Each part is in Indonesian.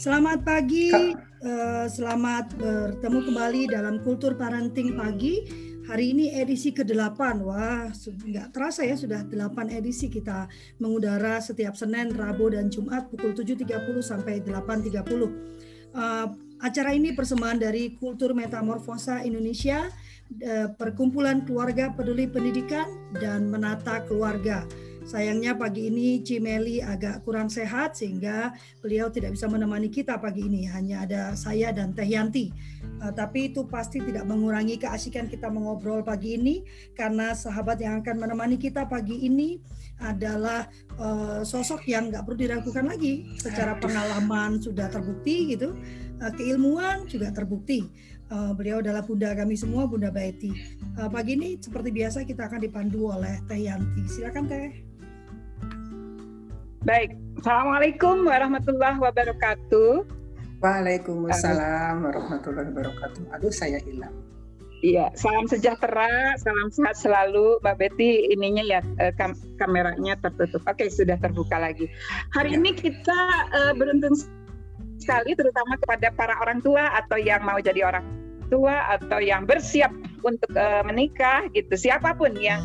Selamat pagi, uh, selamat bertemu kembali dalam Kultur Parenting Pagi. Hari ini edisi ke-8. Wah, nggak terasa ya sudah 8 edisi kita mengudara setiap Senin, Rabu, dan Jumat pukul 7.30 sampai 8.30. Uh, acara ini persembahan dari Kultur Metamorfosa Indonesia, uh, Perkumpulan Keluarga Peduli Pendidikan, dan Menata Keluarga. Sayangnya pagi ini Cimeli agak kurang sehat sehingga beliau tidak bisa menemani kita pagi ini. Hanya ada saya dan Teh Yanti. Uh, tapi itu pasti tidak mengurangi keasikan kita mengobrol pagi ini karena sahabat yang akan menemani kita pagi ini adalah uh, sosok yang nggak perlu diragukan lagi. Secara pengalaman sudah terbukti gitu, uh, keilmuan juga terbukti. Uh, beliau adalah bunda kami semua, Bunda Baiti. Uh, pagi ini seperti biasa kita akan dipandu oleh Teh Yanti. Silakan Teh. Baik, Assalamualaikum warahmatullahi wabarakatuh. Waalaikumsalam warahmatullahi wabarakatuh. Aduh, saya hilang. Iya, salam sejahtera, salam sehat selalu, Mbak Betty. Ininya ya eh, kam kameranya tertutup. Oke, sudah terbuka lagi. Hari ya. ini kita uh, beruntung sekali, terutama kepada para orang tua atau yang mau jadi orang tua atau yang bersiap untuk uh, menikah, gitu. Siapa pun yang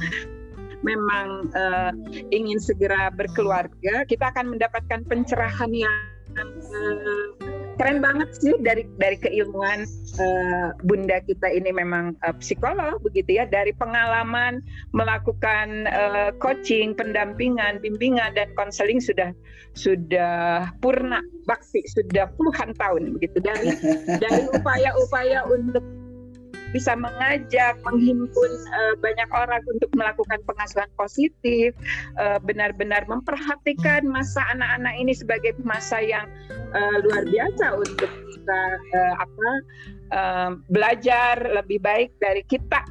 memang uh, ingin segera berkeluarga, kita akan mendapatkan pencerahan yang uh, keren banget sih dari dari keilmuan uh, bunda kita ini memang uh, psikolog begitu ya dari pengalaman melakukan uh, coaching pendampingan bimbingan dan konseling sudah sudah purna bakti sudah puluhan tahun begitu. Dari dari upaya-upaya untuk bisa mengajak, menghimpun uh, banyak orang untuk melakukan pengasuhan positif, uh, benar-benar memperhatikan masa anak-anak ini sebagai masa yang uh, luar biasa untuk kita uh, apa uh, belajar lebih baik dari kita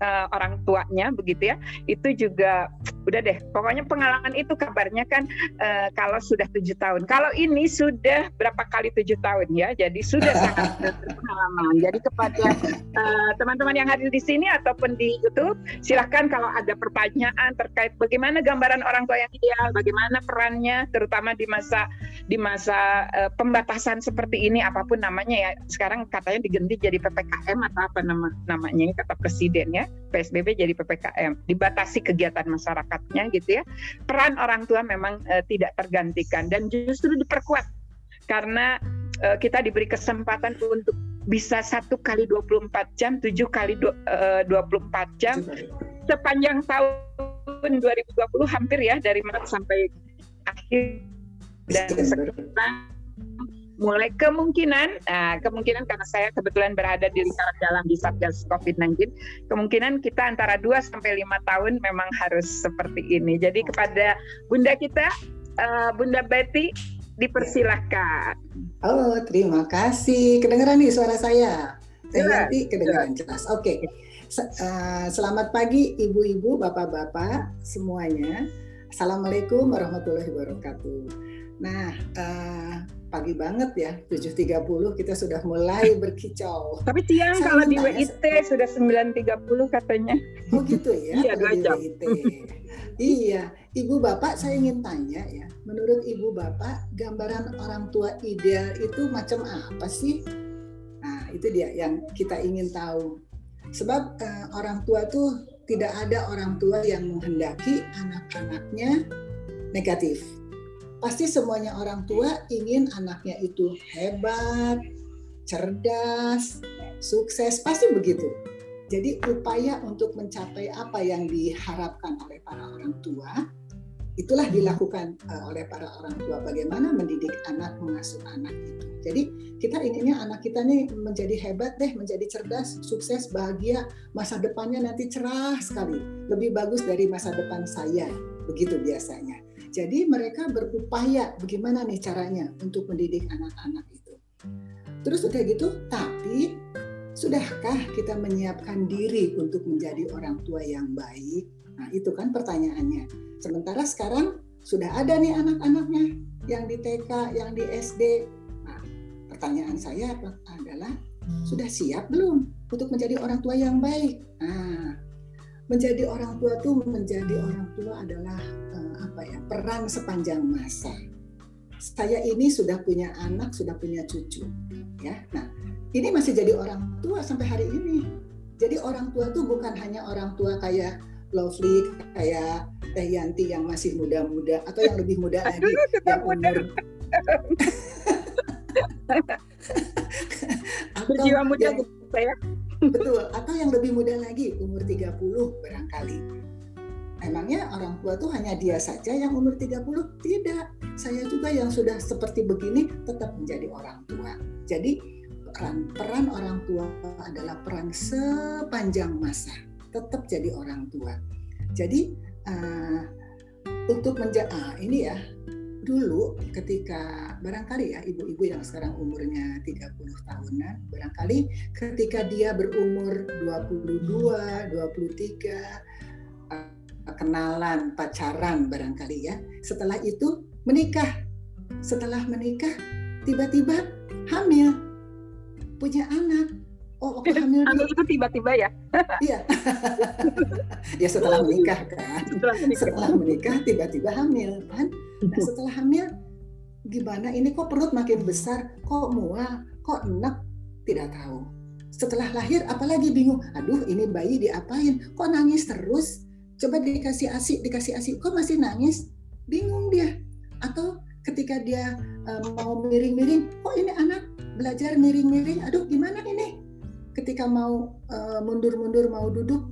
uh, orang tuanya begitu ya. Itu juga udah deh pokoknya pengalaman itu kabarnya kan uh, kalau sudah tujuh tahun. Kalau ini sudah berapa kali tujuh tahun ya jadi sudah sangat pengalaman jadi kepada uh, teman-teman yang hadir di sini ataupun di YouTube silahkan kalau ada pertanyaan terkait bagaimana gambaran orang tua yang ideal bagaimana perannya terutama di masa di masa uh, pembatasan seperti ini apa pun namanya ya. Sekarang katanya diganti jadi ppkm atau apa nama namanya kata presiden ya. PSBB jadi PPKM, dibatasi kegiatan masyarakatnya gitu ya. Peran orang tua memang uh, tidak tergantikan dan justru diperkuat karena uh, kita diberi kesempatan untuk bisa satu kali 24 jam, tujuh kali dua, uh, 24 jam sepanjang tahun 2020 hampir ya dari Maret sampai akhir dan sekarang mulai kemungkinan, nah, kemungkinan karena saya kebetulan berada di lingkaran dalam di Satgas COVID-19, kemungkinan kita antara 2 sampai 5 tahun memang harus seperti ini. Jadi kepada Bunda kita, uh, Bunda Betty, dipersilahkan. Oh, terima kasih. Kedengeran nih suara saya. Saya nanti kedengeran jelas. Oke. Okay. Uh, selamat pagi ibu-ibu, bapak-bapak semuanya. Assalamualaikum warahmatullahi wabarakatuh. Nah, uh, pagi banget ya 7.30 kita sudah mulai berkicau. Tapi tiang Saya kalau di WIT sudah 9.30 katanya. Oh gitu ya. iya, dua jam. WIT. iya, Ibu Bapak saya ingin tanya ya, menurut Ibu Bapak gambaran orang tua ideal itu macam apa sih? Nah, itu dia yang kita ingin tahu. Sebab uh, orang tua tuh tidak ada orang tua yang menghendaki anak-anaknya negatif pasti semuanya orang tua ingin anaknya itu hebat, cerdas, sukses, pasti begitu. Jadi upaya untuk mencapai apa yang diharapkan oleh para orang tua, itulah dilakukan uh, oleh para orang tua. Bagaimana mendidik anak, mengasuh anak itu. Jadi kita inginnya anak kita nih menjadi hebat deh, menjadi cerdas, sukses, bahagia, masa depannya nanti cerah sekali, lebih bagus dari masa depan saya, begitu biasanya. Jadi mereka berupaya bagaimana nih caranya untuk mendidik anak-anak itu. Terus udah gitu, tapi sudahkah kita menyiapkan diri untuk menjadi orang tua yang baik? Nah itu kan pertanyaannya. Sementara sekarang sudah ada nih anak-anaknya yang di TK, yang di SD. Nah, pertanyaan saya adalah sudah siap belum untuk menjadi orang tua yang baik? Nah, menjadi orang tua tuh menjadi orang tua adalah apa ya peran sepanjang masa. saya ini sudah punya anak, sudah punya cucu, ya. Nah, ini masih jadi orang tua sampai hari ini. Jadi orang tua tuh bukan hanya orang tua kayak Lovely, kayak Teh Yanti yang masih muda-muda atau yang lebih muda lagi, yang umur berjiwa muda saya. Betul, atau yang lebih muda lagi, umur 30 barangkali. Emangnya orang tua tuh hanya dia saja yang umur 30? Tidak. Saya juga yang sudah seperti begini tetap menjadi orang tua. Jadi peran, peran orang tua adalah peran sepanjang masa. Tetap jadi orang tua. Jadi uh, untuk menjadi ah, ini ya dulu ketika barangkali ya ibu-ibu yang sekarang umurnya 30 tahunan barangkali ketika dia berumur 22, 23 kenalan, pacaran barangkali ya. Setelah itu menikah. Setelah menikah tiba-tiba hamil. Punya anak. Oh, waktu hamil hamil itu tiba-tiba ya? Iya. ya setelah menikah kan. Setelah menikah tiba-tiba hamil kan. Nah, setelah hamil gimana? Ini kok perut makin besar, kok mual, kok enak, tidak tahu. Setelah lahir apalagi bingung, aduh ini bayi diapain, kok nangis terus, coba dikasih asi, dikasih asi, kok masih nangis, bingung dia. Atau ketika dia uh, mau miring-miring, kok ini anak belajar miring-miring, aduh gimana ini? Ketika mau uh, mundur-mundur, mau duduk,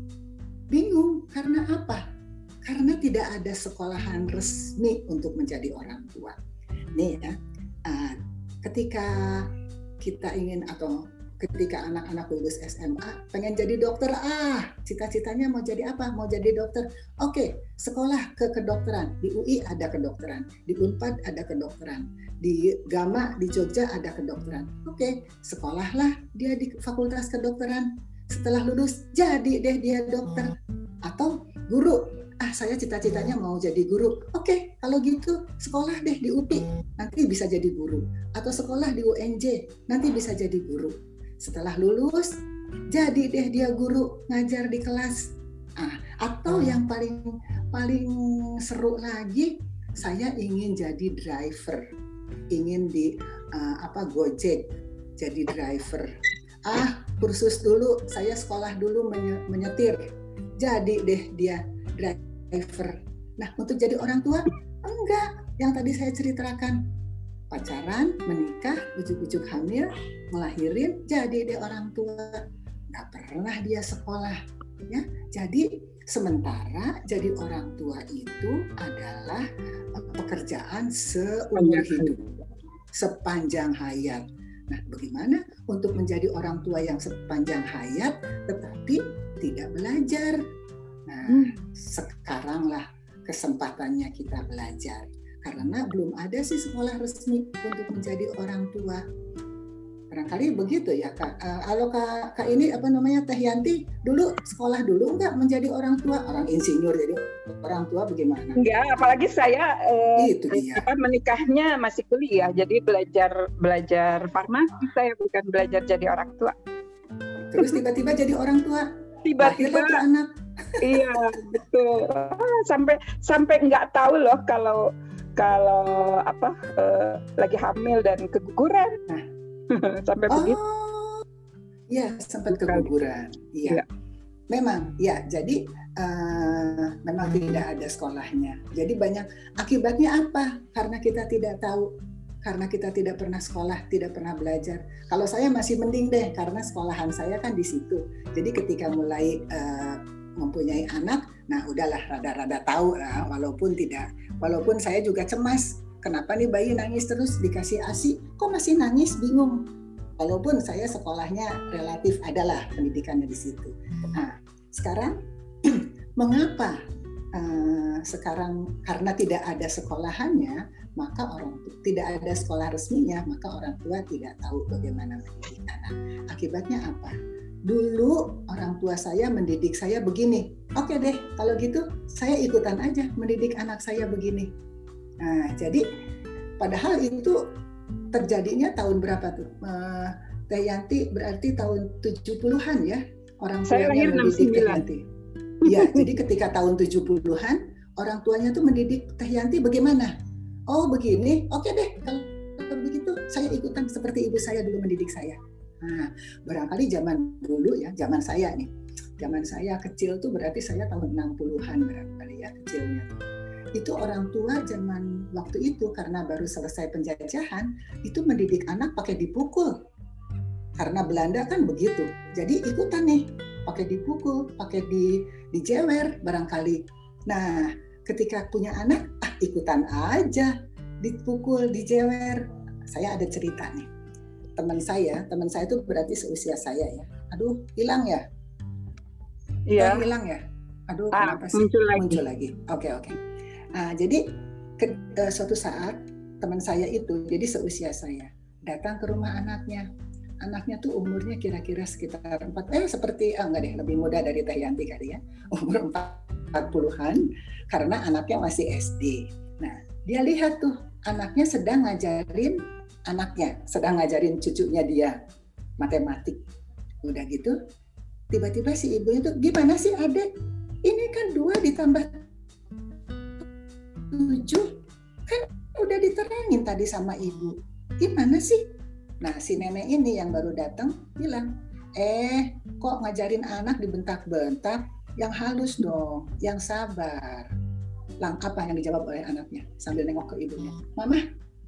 bingung. Karena apa? Karena tidak ada sekolahan resmi untuk menjadi orang tua. Nih ya, uh, ketika kita ingin atau ketika anak-anak lulus SMA pengen jadi dokter ah cita-citanya mau jadi apa? Mau jadi dokter. Oke sekolah ke kedokteran. Di UI ada kedokteran di Unpad ada kedokteran di Gama di Jogja ada kedokteran. Oke sekolahlah dia di fakultas kedokteran. Setelah lulus jadi deh dia dokter. Atau guru ah saya cita-citanya mau jadi guru. Oke, kalau gitu sekolah deh di UPI, nanti bisa jadi guru. Atau sekolah di UNJ, nanti bisa jadi guru. Setelah lulus, jadi deh dia guru ngajar di kelas. Ah, atau yang paling paling seru lagi, saya ingin jadi driver, ingin di uh, apa Gojek, jadi driver. Ah, kursus dulu, saya sekolah dulu menyetir. Jadi deh dia driver driver. Nah, untuk jadi orang tua, enggak. Yang tadi saya ceritakan, pacaran, menikah, ujuk-ujuk hamil, melahirin, jadi dia orang tua. Nggak pernah dia sekolah. ya. Jadi sementara jadi orang tua itu adalah eh, pekerjaan seumur hidup, sepanjang hayat. Nah, bagaimana untuk menjadi orang tua yang sepanjang hayat tetapi tidak belajar, Nah, hmm. sekaranglah kesempatannya kita belajar. Karena belum ada sih sekolah resmi untuk menjadi orang tua. Barangkali begitu ya Kak. Uh, kalau Kak, Kak ini apa namanya Teh Yanti dulu sekolah dulu enggak menjadi orang tua, orang insinyur jadi orang tua bagaimana? Enggak, apalagi saya uh, itu dia. Apa, menikahnya masih kuliah, jadi belajar belajar farmasi saya bukan belajar jadi orang tua. Terus tiba-tiba jadi orang tua. Tiba-tiba anak iya betul. Ah, sampai sampai nggak tahu loh kalau kalau apa uh, lagi hamil dan keguguran. Nah sampai oh, begitu ya sempat keguguran. Iya. Ya. memang ya jadi uh, memang tidak ada sekolahnya. Jadi banyak akibatnya apa? Karena kita tidak tahu. Karena kita tidak pernah sekolah, tidak pernah belajar. Kalau saya masih mending deh, karena sekolahan saya kan di situ. Jadi ketika mulai uh, mempunyai anak, nah udahlah rada-rada tahu lah, walaupun tidak, walaupun saya juga cemas, kenapa nih bayi nangis terus dikasih asi, kok masih nangis, bingung. Walaupun saya sekolahnya relatif adalah pendidikannya di situ. Nah, sekarang mengapa uh, sekarang karena tidak ada sekolahannya, maka orang tidak ada sekolah resminya, maka orang tua tidak tahu bagaimana mendidik anak. Akibatnya apa? Dulu orang tua saya mendidik saya begini. Oke deh, kalau gitu saya ikutan aja mendidik anak saya begini. Nah, jadi padahal itu terjadinya tahun berapa tuh? Uh, Teh Yanti berarti tahun 70-an ya orang saya tuanya mendidik Teh Yanti. Ya, jadi ketika tahun 70-an orang tuanya tuh mendidik Teh Yanti bagaimana? oh begini oke deh kalau, kalau begitu saya ikutan seperti ibu saya dulu mendidik saya nah barangkali zaman dulu ya zaman saya nih zaman saya kecil tuh berarti saya tahun 60-an barangkali ya kecilnya. Itu orang tua zaman waktu itu karena baru selesai penjajahan itu mendidik anak pakai dipukul. Karena Belanda kan begitu jadi ikutan nih pakai dipukul pakai di dijewer barangkali. Nah ketika punya anak ah ikutan aja dipukul dijewer. Saya ada cerita nih teman saya teman saya itu berarti seusia saya ya. Aduh hilang ya? Iya. Oh, hilang ya? Aduh ah, kenapa sih? muncul lagi. Muncul lagi. Oke oke. Nah, jadi ke, uh, suatu saat teman saya itu jadi seusia saya datang ke rumah anaknya. Anaknya tuh umurnya kira-kira sekitar empat eh seperti ah enggak deh lebih muda dari Teh Yanti kali ya. Umur empat puluhan karena anaknya masih SD. Nah dia lihat tuh anaknya sedang ngajarin anaknya sedang ngajarin cucunya dia matematik. Udah gitu tiba-tiba si ibunya tuh gimana sih adek ini kan dua ditambah tujuh kan udah diterangin tadi sama ibu gimana sih Nah, si nenek ini yang baru datang bilang, "Eh, kok ngajarin anak dibentak-bentak? Yang halus dong, yang sabar." Lang apa yang dijawab oleh anaknya sambil nengok ke ibunya? "Mama,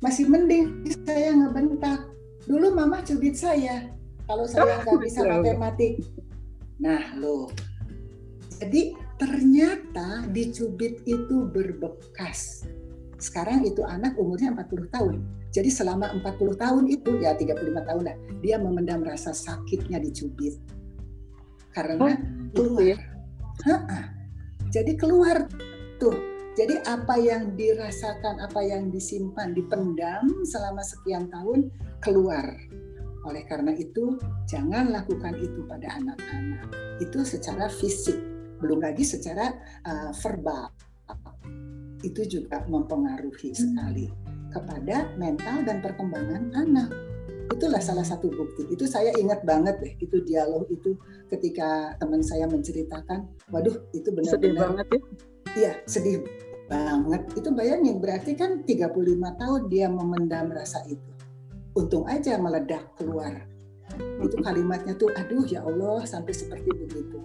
masih mending saya ngebentak. Dulu mama cubit saya kalau saya nggak bisa matematik." Nah, lo. Jadi ternyata dicubit itu berbekas. Sekarang itu anak umurnya 40 tahun jadi selama 40 tahun itu ya 35 tahun lah dia memendam rasa sakitnya dicubit. Karena oh, keluar. Ya? Jadi keluar tuh. Jadi apa yang dirasakan, apa yang disimpan, dipendam selama sekian tahun keluar. Oleh karena itu, jangan lakukan itu pada anak-anak. Itu secara fisik, belum lagi secara uh, verbal. Itu juga mempengaruhi sekali kepada mental dan perkembangan anak. Itulah salah satu bukti. Itu saya ingat banget deh, itu dialog itu ketika teman saya menceritakan, waduh itu benar-benar sedih banget ya. Iya, sedih banget. Itu bayangin berarti kan 35 tahun dia memendam rasa itu. Untung aja meledak keluar. Itu kalimatnya tuh aduh ya Allah sampai seperti begitu.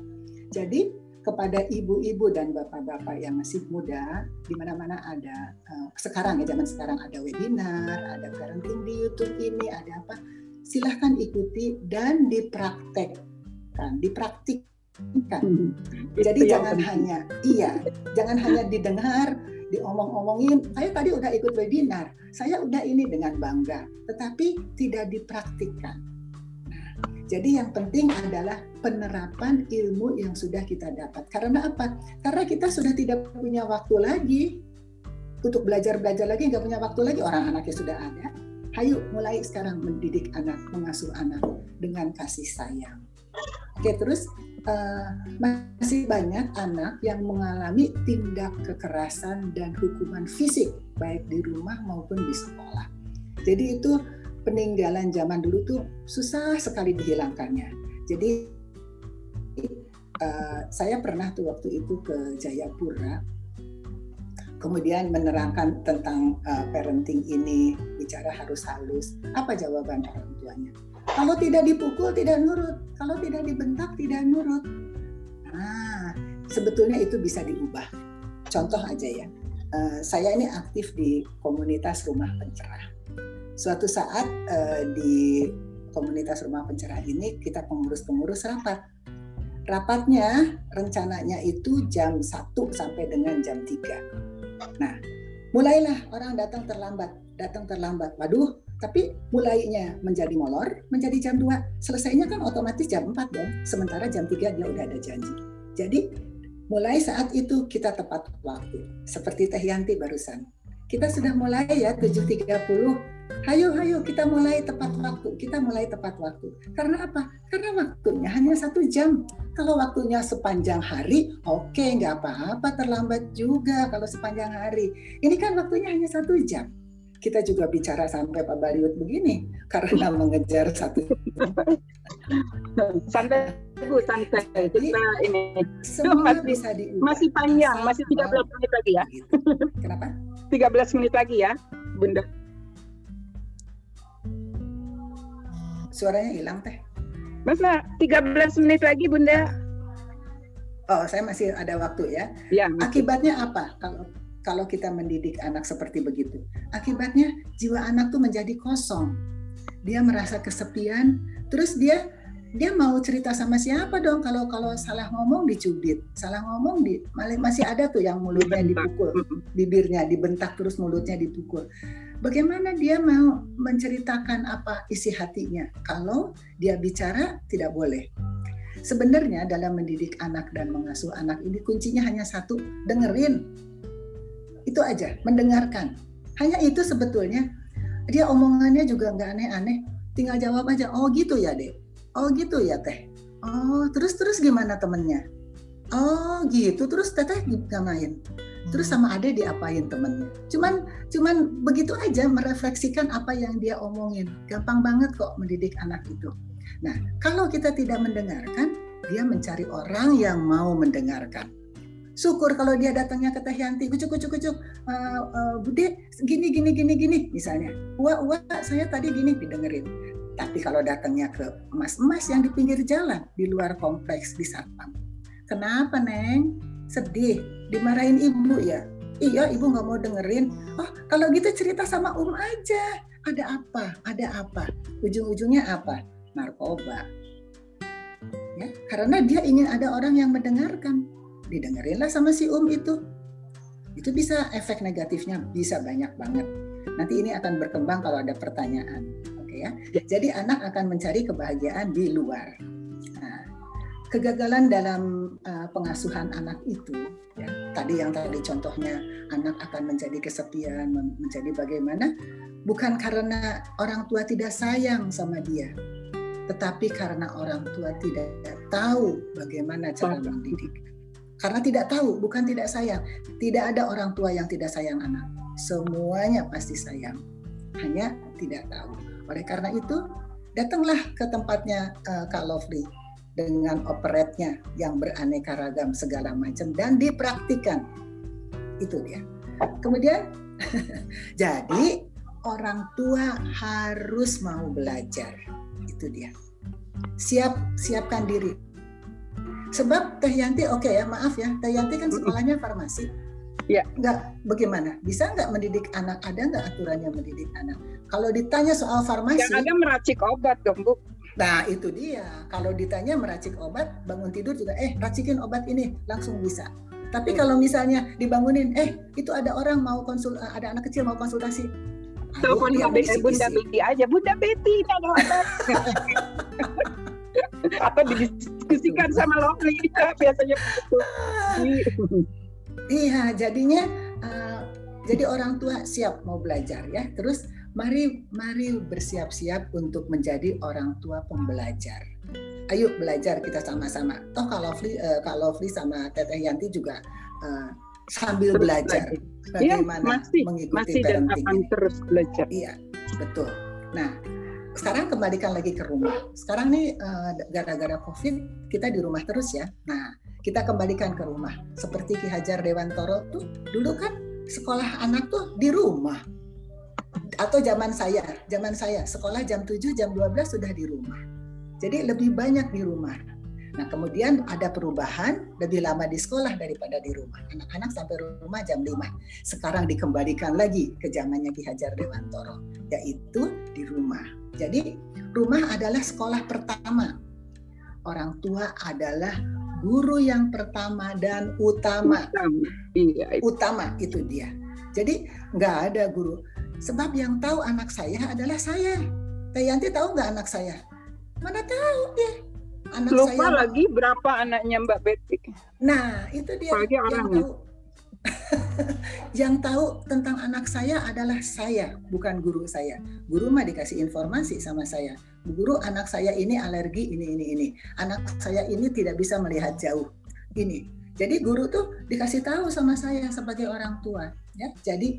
Jadi kepada ibu-ibu dan bapak-bapak yang masih muda, di mana-mana ada uh, sekarang ya zaman sekarang ada webinar, ada parenting di YouTube ini, ada apa? Silahkan ikuti dan dipraktekkan, dipraktikkan. Hmm. Jadi jangan penting. hanya iya, jangan hanya didengar, diomong-omongin. Saya tadi udah ikut webinar, saya udah ini dengan bangga, tetapi tidak dipraktikkan jadi yang penting adalah penerapan ilmu yang sudah kita dapat. Karena apa? Karena kita sudah tidak punya waktu lagi untuk belajar-belajar lagi, nggak punya waktu lagi. Orang anaknya sudah ada. Hayu mulai sekarang mendidik anak, mengasuh anak dengan kasih sayang. Oke, terus uh, masih banyak anak yang mengalami tindak kekerasan dan hukuman fisik baik di rumah maupun di sekolah. Jadi itu peninggalan zaman dulu tuh susah sekali dihilangkannya. Jadi uh, saya pernah tuh waktu itu ke Jayapura, kemudian menerangkan tentang uh, parenting ini, bicara harus halus. Apa jawaban orang tuanya? Kalau tidak dipukul tidak nurut, kalau tidak dibentak tidak nurut. Nah, sebetulnya itu bisa diubah. Contoh aja ya, uh, saya ini aktif di komunitas rumah pencerah suatu saat uh, di komunitas rumah pencerahan ini kita pengurus-pengurus rapat. Rapatnya rencananya itu jam 1 sampai dengan jam 3. Nah, mulailah orang datang terlambat, datang terlambat. Waduh, tapi mulainya menjadi molor, menjadi jam 2. Selesainya kan otomatis jam 4 dong. Sementara jam 3 dia udah ada janji. Jadi mulai saat itu kita tepat waktu. Seperti Teh Yanti barusan. Kita sudah mulai ya 7.30 Hayo, hayo kita mulai tepat waktu. Kita mulai tepat waktu. Karena apa? Karena waktunya hanya satu jam. Kalau waktunya sepanjang hari, oke, okay, nggak apa-apa, terlambat juga kalau sepanjang hari. Ini kan waktunya hanya satu jam. Kita juga bicara sampai Pak Bariut begini karena mengejar satu. Santai Bu, santai. Kita ini semua masih, bisa diubah. Masih panjang, masih 30 menit lagi ya. Kenapa? 13 menit lagi ya, Bunda. Suaranya hilang teh. Masa 13 menit lagi Bunda? Oh, saya masih ada waktu ya. Ya. Akibatnya apa kalau kalau kita mendidik anak seperti begitu? Akibatnya jiwa anak tuh menjadi kosong. Dia merasa kesepian, terus dia dia mau cerita sama siapa dong kalau kalau salah ngomong dicubit, salah ngomong di masih ada tuh yang mulutnya dipukul, bibirnya dibentak terus mulutnya dipukul. Bagaimana dia mau menceritakan apa isi hatinya kalau dia bicara tidak boleh? Sebenarnya dalam mendidik anak dan mengasuh anak ini kuncinya hanya satu, dengerin. Itu aja, mendengarkan. Hanya itu sebetulnya. Dia omongannya juga nggak aneh-aneh, tinggal jawab aja, oh gitu ya deh oh gitu ya teh. Oh terus terus gimana temennya? Oh gitu. Terus teteh main terus sama ade diapain temennya? Cuman cuman begitu aja merefleksikan apa yang dia omongin. Gampang banget kok mendidik anak itu. Nah kalau kita tidak mendengarkan dia mencari orang yang mau mendengarkan syukur kalau dia datangnya ke Teh Yanti, kucuk kucuk kucuk, uh, uh, Bude gini gini gini gini misalnya, wah wah saya tadi gini didengerin, tapi kalau datangnya ke emas-emas yang di pinggir jalan, di luar kompleks di Satpam. Kenapa, Neng? Sedih, dimarahin ibu ya? Iya, ibu nggak mau dengerin. Oh, kalau gitu cerita sama Um aja. Ada apa? Ada apa? Ujung-ujungnya apa? Narkoba. Ya, karena dia ingin ada orang yang mendengarkan. Didengerinlah sama si Um itu. Itu bisa efek negatifnya bisa banyak banget. Nanti ini akan berkembang kalau ada pertanyaan ya. Jadi anak akan mencari kebahagiaan di luar. Nah, kegagalan dalam uh, pengasuhan anak itu, ya, tadi yang tadi contohnya anak akan menjadi kesepian, menjadi bagaimana, bukan karena orang tua tidak sayang sama dia, tetapi karena orang tua tidak tahu bagaimana cara mendidik. Karena tidak tahu, bukan tidak sayang. Tidak ada orang tua yang tidak sayang anak. Semuanya pasti sayang, hanya tidak tahu. Oleh karena itu, datanglah ke tempatnya uh, Kak Lovely dengan operetnya yang beraneka ragam segala macam dan dipraktikan. Itu dia. Kemudian, jadi orang tua harus mau belajar. Itu dia. Siap siapkan diri. Sebab Teh Yanti oke okay ya, maaf ya, Teh Yanti kan sekolahnya farmasi Ya. Nggak bagaimana? Bisa nggak mendidik anak? Ada nggak aturannya mendidik anak? Kalau ditanya soal farmasi, yang ada meracik obat dong bu. Nah itu dia. Kalau ditanya meracik obat, bangun tidur juga, eh racikin obat ini langsung bisa. Tapi hmm. kalau misalnya dibangunin, eh itu ada orang mau konsul, ada anak kecil mau konsultasi. Telepon Bunda Betty aja, Bunda Betty ada obat. Atau didiskusikan sama Lovely, biasanya begitu. Iya, jadinya uh, jadi orang tua siap mau belajar ya. Terus mari mari bersiap-siap untuk menjadi orang tua pembelajar. Ayo belajar kita sama-sama. Toh kalau Lovely, uh, Kak Lovely sama Teteh Yanti juga uh, sambil terus belajar iya, bagaimana ya, masih, mengikuti masih parenting akan ini. terus belajar. Iya, betul. Nah, sekarang kembalikan lagi ke rumah. Sekarang nih gara-gara COVID kita di rumah terus ya. Nah, kita kembalikan ke rumah. Seperti Ki Hajar Dewantoro tuh dulu kan sekolah anak tuh di rumah. Atau zaman saya, zaman saya sekolah jam 7, jam 12 sudah di rumah. Jadi lebih banyak di rumah. Nah kemudian ada perubahan lebih lama di sekolah daripada di rumah. Anak-anak sampai rumah jam 5. Sekarang dikembalikan lagi ke zamannya Ki Hajar Dewantoro, yaitu di rumah. Jadi rumah adalah sekolah pertama. Orang tua adalah guru yang pertama dan utama. Utama, iya. Utama itu dia. Jadi nggak ada guru. Sebab yang tahu anak saya adalah saya. Tayanti tahu nggak anak saya? Mana tahu dia. Anak Lupa saya lagi berapa anaknya Mbak Betty. Nah itu dia. Yang tahu yang tahu tentang anak saya adalah saya, bukan guru saya. Guru mah dikasih informasi sama saya. Guru anak saya ini alergi ini ini ini. Anak saya ini tidak bisa melihat jauh. Ini. Jadi guru tuh dikasih tahu sama saya sebagai orang tua, ya. Jadi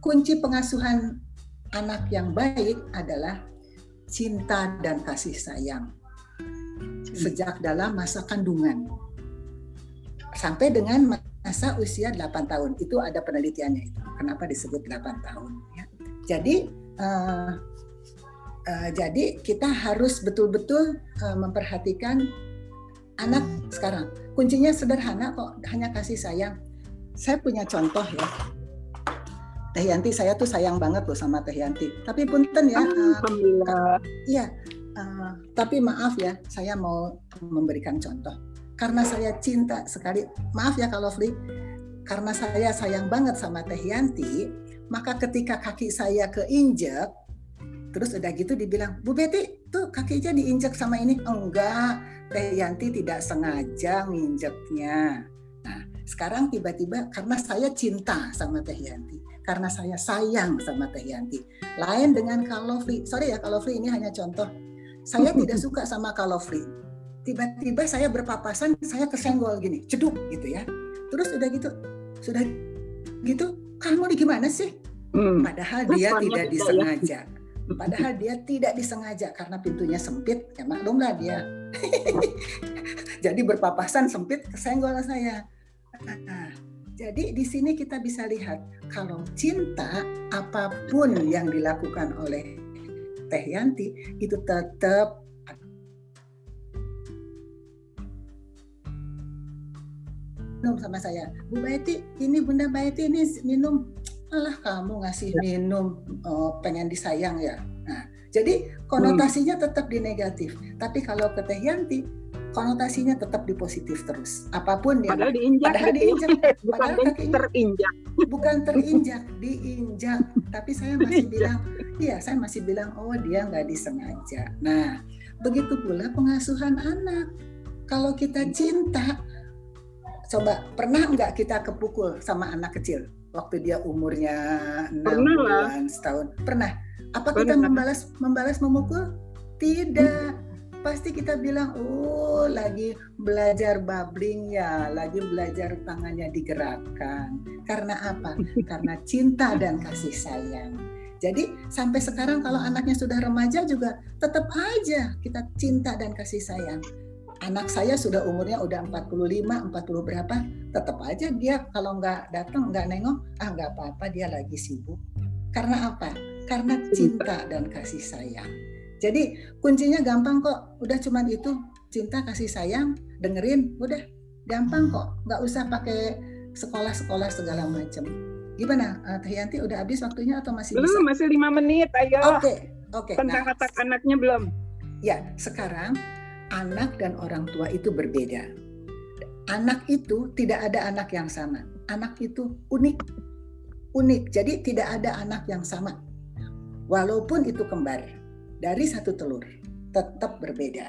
kunci pengasuhan anak yang baik adalah cinta dan kasih sayang sejak dalam masa kandungan sampai dengan masa usia 8 tahun. Itu ada penelitiannya itu. Kenapa disebut 8 tahun ya. Jadi uh, uh, jadi kita harus betul-betul uh, memperhatikan anak sekarang. Kuncinya sederhana kok, hanya kasih sayang. Saya punya contoh ya. Teh Yanti saya tuh sayang banget loh sama Teh Yanti. Tapi punten ya. Uh, iya. Uh, tapi maaf ya, saya mau memberikan contoh karena saya cinta sekali, maaf ya kalau Fli, karena saya sayang banget sama Teh Yanti, maka ketika kaki saya keinjek, terus udah gitu dibilang, Bu Betty, tuh kakinya diinjek sama ini. Enggak, Teh Yanti tidak sengaja nginjeknya. Nah, sekarang tiba-tiba karena saya cinta sama Teh Yanti, karena saya sayang sama Teh Yanti. Lain dengan kalau Fli, sorry ya kalau Fli ini hanya contoh. Saya tidak suka sama kalau Fli tiba-tiba saya berpapasan saya kesenggol gini ceduk gitu ya. Terus udah gitu sudah gitu kamu nih gimana sih? Hmm. padahal dia tidak ya. disengaja. Padahal dia tidak disengaja karena pintunya sempit ya maklumlah dia. Jadi berpapasan sempit kesenggol saya. Nah, jadi di sini kita bisa lihat kalau cinta apa pun yang dilakukan oleh Teh Yanti itu tetap minum sama saya. Bu Baiti ini Bunda Baiti ini minum alah kamu ngasih ya. minum oh, pengen disayang ya? Nah jadi konotasinya hmm. tetap di negatif. Tapi kalau ke Teh Yanti konotasinya tetap di positif terus. Apa pun ya padahal diinjak padahal diinjak. Bukan padahal terinjak. Bukan terinjak diinjak. Tapi saya masih bilang iya saya masih bilang oh dia nggak disengaja. Nah begitu pula pengasuhan anak. Kalau kita cinta coba pernah nggak kita kepukul sama anak kecil? Waktu dia umurnya enam bulan setahun. Pernah? Apa pernah. kita membalas membalas memukul? Tidak. Hmm. pasti kita bilang oh lagi belajar babbling ya lagi belajar tangannya digerakkan. Karena apa? Karena cinta dan kasih sayang jadi sampai sekarang kalau anaknya sudah remaja juga tetap aja kita cinta dan kasih sayang anak saya sudah umurnya udah 45, 40 berapa, tetap aja dia kalau nggak datang, nggak nengok, ah nggak apa-apa dia lagi sibuk. Karena apa? Karena cinta dan kasih sayang. Jadi kuncinya gampang kok, udah cuman itu cinta kasih sayang, dengerin, udah gampang kok, nggak usah pakai sekolah-sekolah segala macam. Gimana, uh, Teh Yanti udah habis waktunya atau masih belum? Bisa? Masih lima menit, ayo. Oke, okay, oke. Okay. Tentang nah, anaknya belum? Ya, sekarang anak dan orang tua itu berbeda. Anak itu tidak ada anak yang sama. Anak itu unik. Unik. Jadi tidak ada anak yang sama. Walaupun itu kembar dari satu telur, tetap berbeda.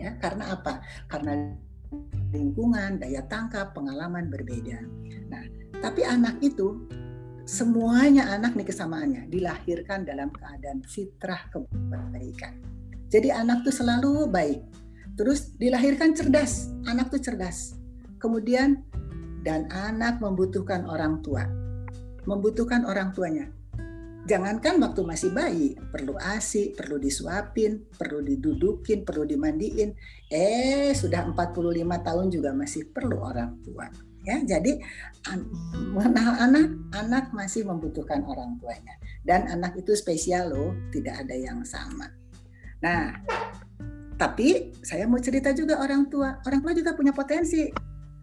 Ya, karena apa? Karena lingkungan, daya tangkap, pengalaman berbeda. Nah, tapi anak itu semuanya anak nih kesamaannya dilahirkan dalam keadaan fitrah kebaikan. Jadi anak itu selalu baik, Terus dilahirkan cerdas, anak tuh cerdas. Kemudian dan anak membutuhkan orang tua. Membutuhkan orang tuanya. Jangankan waktu masih bayi, perlu ASI, perlu disuapin, perlu didudukin, perlu dimandiin. Eh, sudah 45 tahun juga masih perlu orang tua. Ya, jadi mengenal anak, anak masih membutuhkan orang tuanya. Dan anak itu spesial loh, tidak ada yang sama. Nah, tapi saya mau cerita juga orang tua. Orang tua juga punya potensi.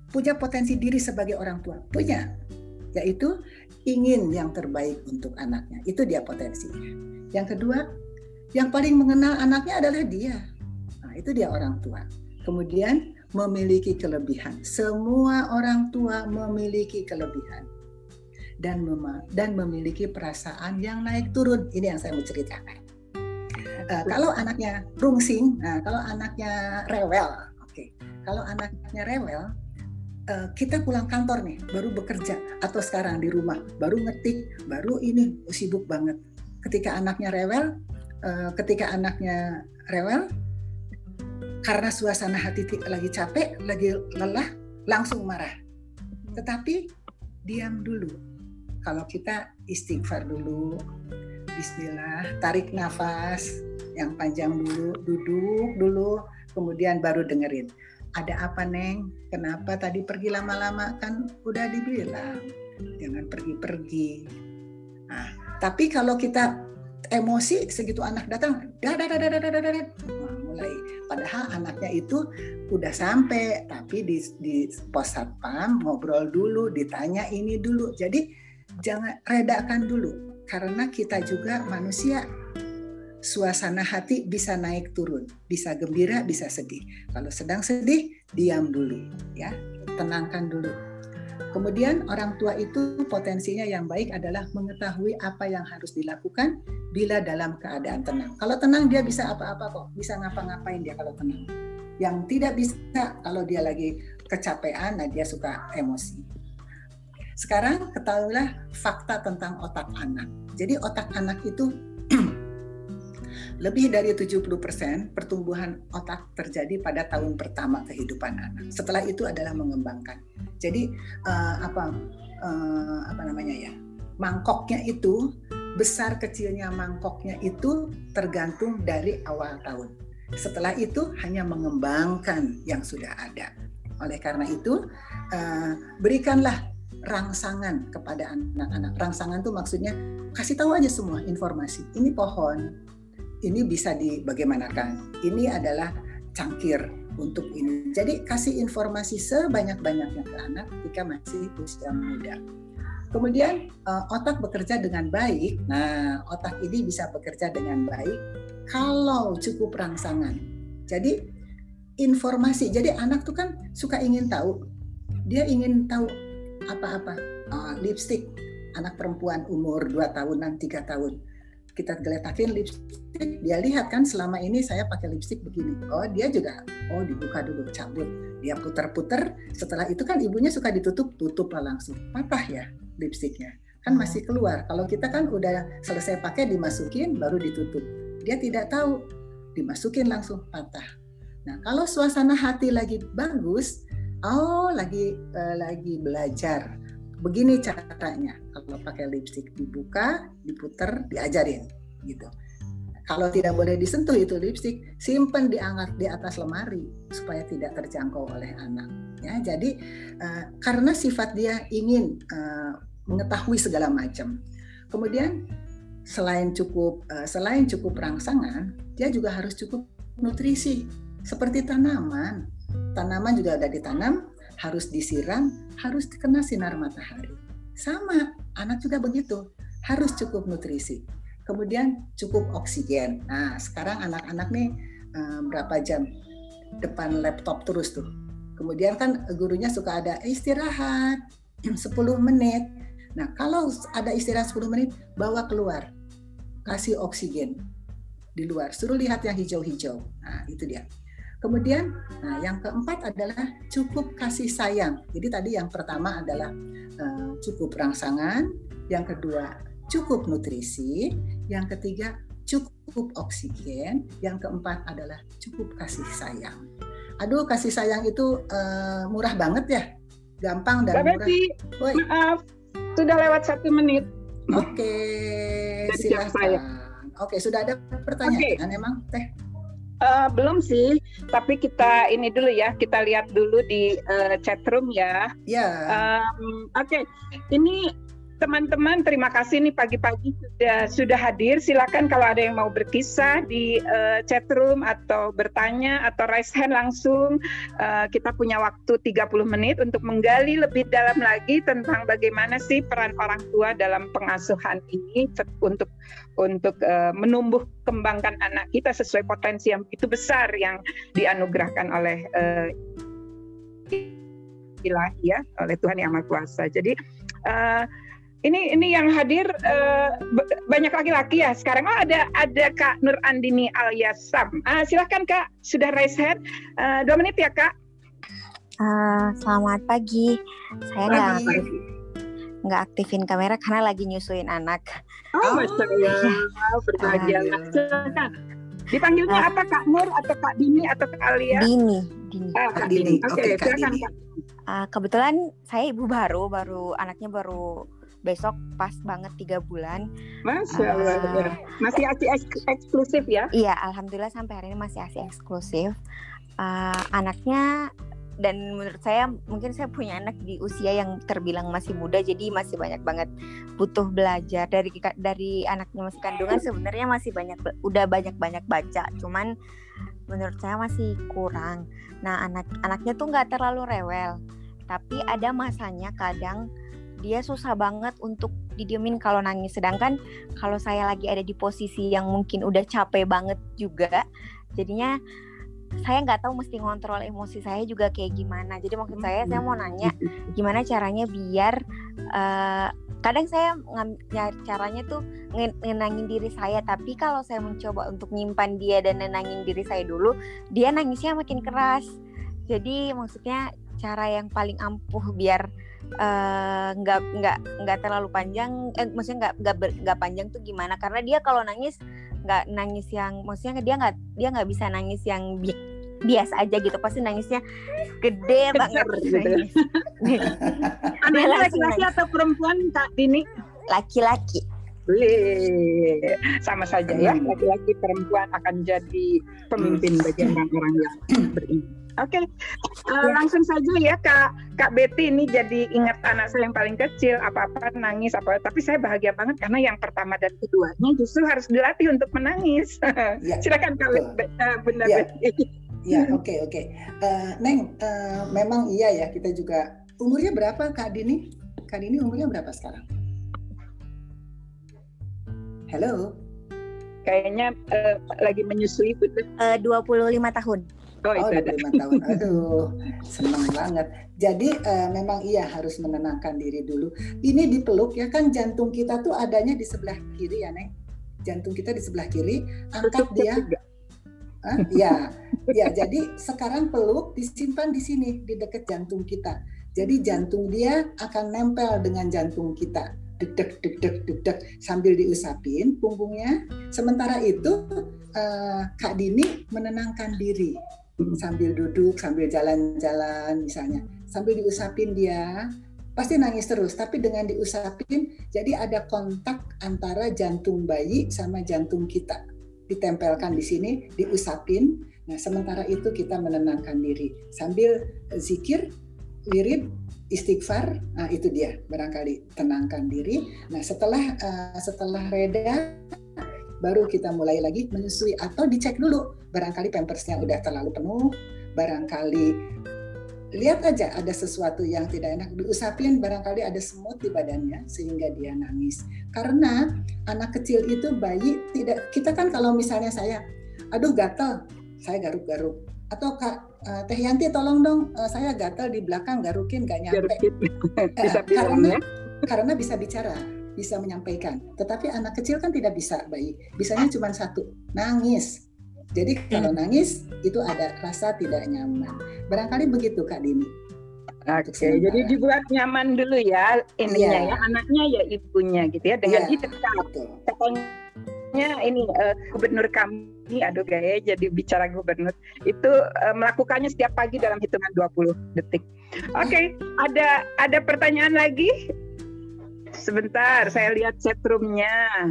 Punya potensi diri sebagai orang tua. Punya. Yaitu ingin yang terbaik untuk anaknya. Itu dia potensinya. Yang kedua, yang paling mengenal anaknya adalah dia. Nah, itu dia orang tua. Kemudian memiliki kelebihan. Semua orang tua memiliki kelebihan dan mem dan memiliki perasaan yang naik turun. Ini yang saya mau ceritakan. Uh, kalau anaknya rungsing, nah kalau anaknya rewel, oke. Okay. Kalau anaknya rewel, uh, kita pulang kantor nih, baru bekerja atau sekarang di rumah, baru ngetik, baru ini sibuk banget. Ketika anaknya rewel, uh, ketika anaknya rewel, karena suasana hati lagi capek, lagi lelah, langsung marah. Tetapi diam dulu. Kalau kita istighfar dulu, Bismillah, tarik nafas, yang panjang dulu, duduk dulu, kemudian baru dengerin. ada apa neng kenapa tadi pergi lama-lama kan udah dibilang jangan pergi-pergi nah tapi kalau kita emosi segitu anak datang dah dah dah dah dah dah dah padahal anaknya itu udah sampai tapi di di pos satpam ngobrol dulu ditanya ini dulu. Jadi jangan redakan dulu. Karena kita juga manusia suasana hati bisa naik turun, bisa gembira, bisa sedih. Kalau sedang sedih, diam dulu, ya, tenangkan dulu. Kemudian orang tua itu potensinya yang baik adalah mengetahui apa yang harus dilakukan bila dalam keadaan tenang. Kalau tenang dia bisa apa-apa kok, bisa ngapa-ngapain dia kalau tenang. Yang tidak bisa kalau dia lagi kecapean, nah dia suka emosi. Sekarang ketahuilah fakta tentang otak anak. Jadi otak anak itu lebih dari 70% pertumbuhan otak terjadi pada tahun pertama kehidupan anak. Setelah itu adalah mengembangkan. Jadi uh, apa uh, apa namanya ya? Mangkoknya itu besar kecilnya mangkoknya itu tergantung dari awal tahun. Setelah itu hanya mengembangkan yang sudah ada. Oleh karena itu, uh, berikanlah rangsangan kepada anak-anak. Rangsangan itu maksudnya kasih tahu aja semua informasi. Ini pohon, ini bisa dibagaimanakan. Ini adalah cangkir untuk ini. Jadi kasih informasi sebanyak-banyaknya ke anak ketika masih usia muda. Kemudian uh, otak bekerja dengan baik. Nah, otak ini bisa bekerja dengan baik kalau cukup rangsangan. Jadi informasi. Jadi anak tuh kan suka ingin tahu. Dia ingin tahu apa-apa. Uh, lipstick anak perempuan umur 2 tahunan, 3 tahun kita geletakin lipstick, dia lihat kan selama ini saya pakai lipstick begini. Oh dia juga, oh dibuka dulu, cabut. Dia putar-putar, setelah itu kan ibunya suka ditutup, tutup lah langsung. Patah ya lipsticknya. Kan hmm. masih keluar. Kalau kita kan udah selesai pakai, dimasukin, baru ditutup. Dia tidak tahu, dimasukin langsung patah. Nah kalau suasana hati lagi bagus, oh lagi uh, lagi belajar begini caranya kalau pakai lipstick dibuka diputer diajarin gitu. Kalau tidak boleh disentuh itu lipstick simpan diangkat di atas lemari supaya tidak terjangkau oleh anak ya. Jadi uh, karena sifat dia ingin uh, mengetahui segala macam. Kemudian selain cukup uh, selain cukup rangsangan dia juga harus cukup nutrisi seperti tanaman. Tanaman juga ada ditanam harus disiram, harus kena sinar matahari. Sama, anak juga begitu, harus cukup nutrisi. Kemudian cukup oksigen. Nah, sekarang anak-anak nih um, berapa jam depan laptop terus tuh. Kemudian kan gurunya suka ada istirahat 10 menit. Nah, kalau ada istirahat 10 menit, bawa keluar. Kasih oksigen di luar. Suruh lihat yang hijau-hijau. Nah, itu dia. Kemudian, nah yang keempat adalah cukup kasih sayang. Jadi tadi yang pertama adalah uh, cukup rangsangan, yang kedua cukup nutrisi, yang ketiga cukup oksigen, yang keempat adalah cukup kasih sayang. Aduh, kasih sayang itu uh, murah banget ya, gampang dan Mbak murah. maaf, sudah lewat satu menit. Oke, silakan. Oke, sudah ada pertanyaan okay. emang teh? Uh, belum sih, tapi kita ini dulu ya, kita lihat dulu di uh, chat room ya. Ya. Yeah. Um, Oke, okay. ini teman-teman terima kasih nih pagi-pagi sudah sudah hadir. Silakan kalau ada yang mau berkisah di uh, chat room atau bertanya atau raise hand langsung. Uh, kita punya waktu 30 menit untuk menggali lebih dalam lagi tentang bagaimana sih peran orang tua dalam pengasuhan ini untuk untuk uh, menumbuh kembangkan anak kita sesuai potensi yang itu besar yang dianugerahkan oleh uh, ilahi ya oleh Tuhan yang Maha Kuasa. Jadi uh, ini ini yang hadir uh, banyak laki-laki ya sekarang. Oh ada ada Kak Nur Andini Alyasam. Uh, silahkan Kak, sudah raise hand. Uh, dua menit ya Kak. Uh, selamat pagi. Saya nggak nggak aktifin kamera karena lagi nyusuin anak. Oh, masya Allah, berbahagia. Uh, Dipanggilnya uh, apa Kak Nur atau Kak Dini atau Kak Alia? Dini. Dini. Ah, Kak Dini. Oke, okay, okay, silakan Kak. Uh, kebetulan saya ibu baru, baru anaknya baru besok pas banget tiga bulan. Masya Allah, uh, masih asli eksklusif ya? Iya, alhamdulillah sampai hari ini masih asli eksklusif. uh, anaknya dan menurut saya mungkin saya punya anak di usia yang terbilang masih muda jadi masih banyak banget butuh belajar dari dari anaknya masih kandungan sebenarnya masih banyak udah banyak banyak baca cuman menurut saya masih kurang nah anak anaknya tuh nggak terlalu rewel tapi ada masanya kadang dia susah banget untuk didiemin kalau nangis. Sedangkan kalau saya lagi ada di posisi yang mungkin udah capek banget juga jadinya saya nggak tahu mesti ngontrol emosi saya juga kayak gimana. Jadi maksud saya saya mau nanya gimana caranya biar uh, kadang saya ya, caranya tuh ngenangin diri saya. Tapi kalau saya mencoba untuk nyimpan dia dan nenangin diri saya dulu dia nangisnya makin keras. Jadi maksudnya cara yang paling ampuh biar nggak uh, nggak nggak terlalu panjang eh, maksudnya nggak nggak panjang tuh gimana karena dia kalau nangis nggak nangis yang maksudnya dia nggak dia nggak bisa nangis yang bi biasa aja gitu pasti nangisnya gede banget gitu. Anaknya laki-laki atau perempuan Kak Dini? Laki-laki. Sama saja ya, laki-laki perempuan akan jadi pemimpin bagi orang-orang yang beriman. Oke, okay. uh, eh, ya. langsung saja ya Kak Kak Betty ini jadi ingat anak saya yang paling kecil apa-apa nangis apa tapi saya bahagia banget karena yang pertama dan keduanya justru harus dilatih untuk menangis. Ya, Silakan Kak uh, Bunda ya. Betty. Ya, oke okay, oke. Okay. Uh, eh, Neng, uh, memang iya ya kita juga umurnya berapa Kak Dini? Kak Dini umurnya berapa sekarang? Halo. Kayaknya uh, lagi menyusui betul. Uh, 25 tahun. Oh, oh 25 tahun. Aduh, senang banget. Jadi uh, memang iya harus menenangkan diri dulu. Ini dipeluk ya kan jantung kita tuh adanya di sebelah kiri ya, Neng. Jantung kita di sebelah kiri, angkat dia. Hah? Ya, ya. Jadi sekarang peluk disimpan di sini di dekat jantung kita. Jadi jantung dia akan nempel dengan jantung kita deg deg deg deg deg sambil diusapin punggungnya. Sementara itu uh, Kak Dini menenangkan diri sambil duduk, sambil jalan-jalan misalnya, sambil diusapin dia, pasti nangis terus. Tapi dengan diusapin, jadi ada kontak antara jantung bayi sama jantung kita. Ditempelkan di sini, diusapin. Nah, sementara itu kita menenangkan diri sambil zikir, wirid, istighfar. Nah, itu dia barangkali tenangkan diri. Nah, setelah uh, setelah reda baru kita mulai lagi menyusui atau dicek dulu barangkali pampersnya udah terlalu penuh barangkali lihat aja ada sesuatu yang tidak enak diusapin barangkali ada semut di badannya sehingga dia nangis karena anak kecil itu bayi tidak kita kan kalau misalnya saya aduh gatal saya garuk-garuk atau kak uh, Teh Yanti tolong dong uh, saya gatal di belakang garukin gak nyampe bisa uh, karena ya? karena bisa bicara bisa menyampaikan. Tetapi anak kecil kan tidak bisa bayi. Bisanya cuma satu, nangis. Jadi kalau nangis itu ada rasa tidak nyaman. Barangkali begitu Kak Dini. Oke, okay, jadi dibuat nyaman dulu ya ininya yeah. ya, anaknya ya ibunya gitu ya dengan yeah, itu Katanya ini uh, gubernur kami, aduh gaya jadi bicara gubernur itu uh, melakukannya setiap pagi dalam hitungan 20 detik. Oke, okay, ada ada pertanyaan lagi? Sebentar, saya lihat chatroomnya.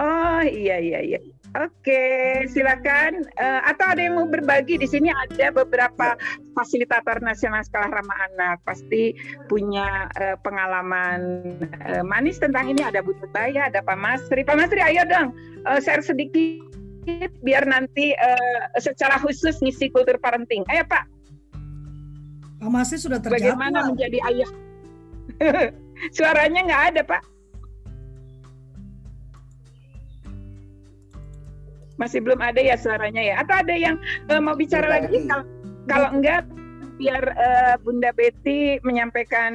Oh iya iya iya. Oke, silakan. Uh, atau ada yang mau berbagi di sini ada beberapa fasilitator nasional sekolah ramah anak pasti punya uh, pengalaman uh, manis tentang ini. Ada Bu Baya, ada Pak Masri. Pak Masri, ayo dong uh, share sedikit biar nanti uh, secara khusus ngisi kultur parenting. Ayo Pak. Pak Masri sudah terjawab. Bagaimana menjadi ayah? Suaranya nggak ada, Pak. Masih belum ada ya suaranya ya. Atau ada yang uh, mau bicara lagi? Kalau kalau enggak biar uh, Bunda Betty menyampaikan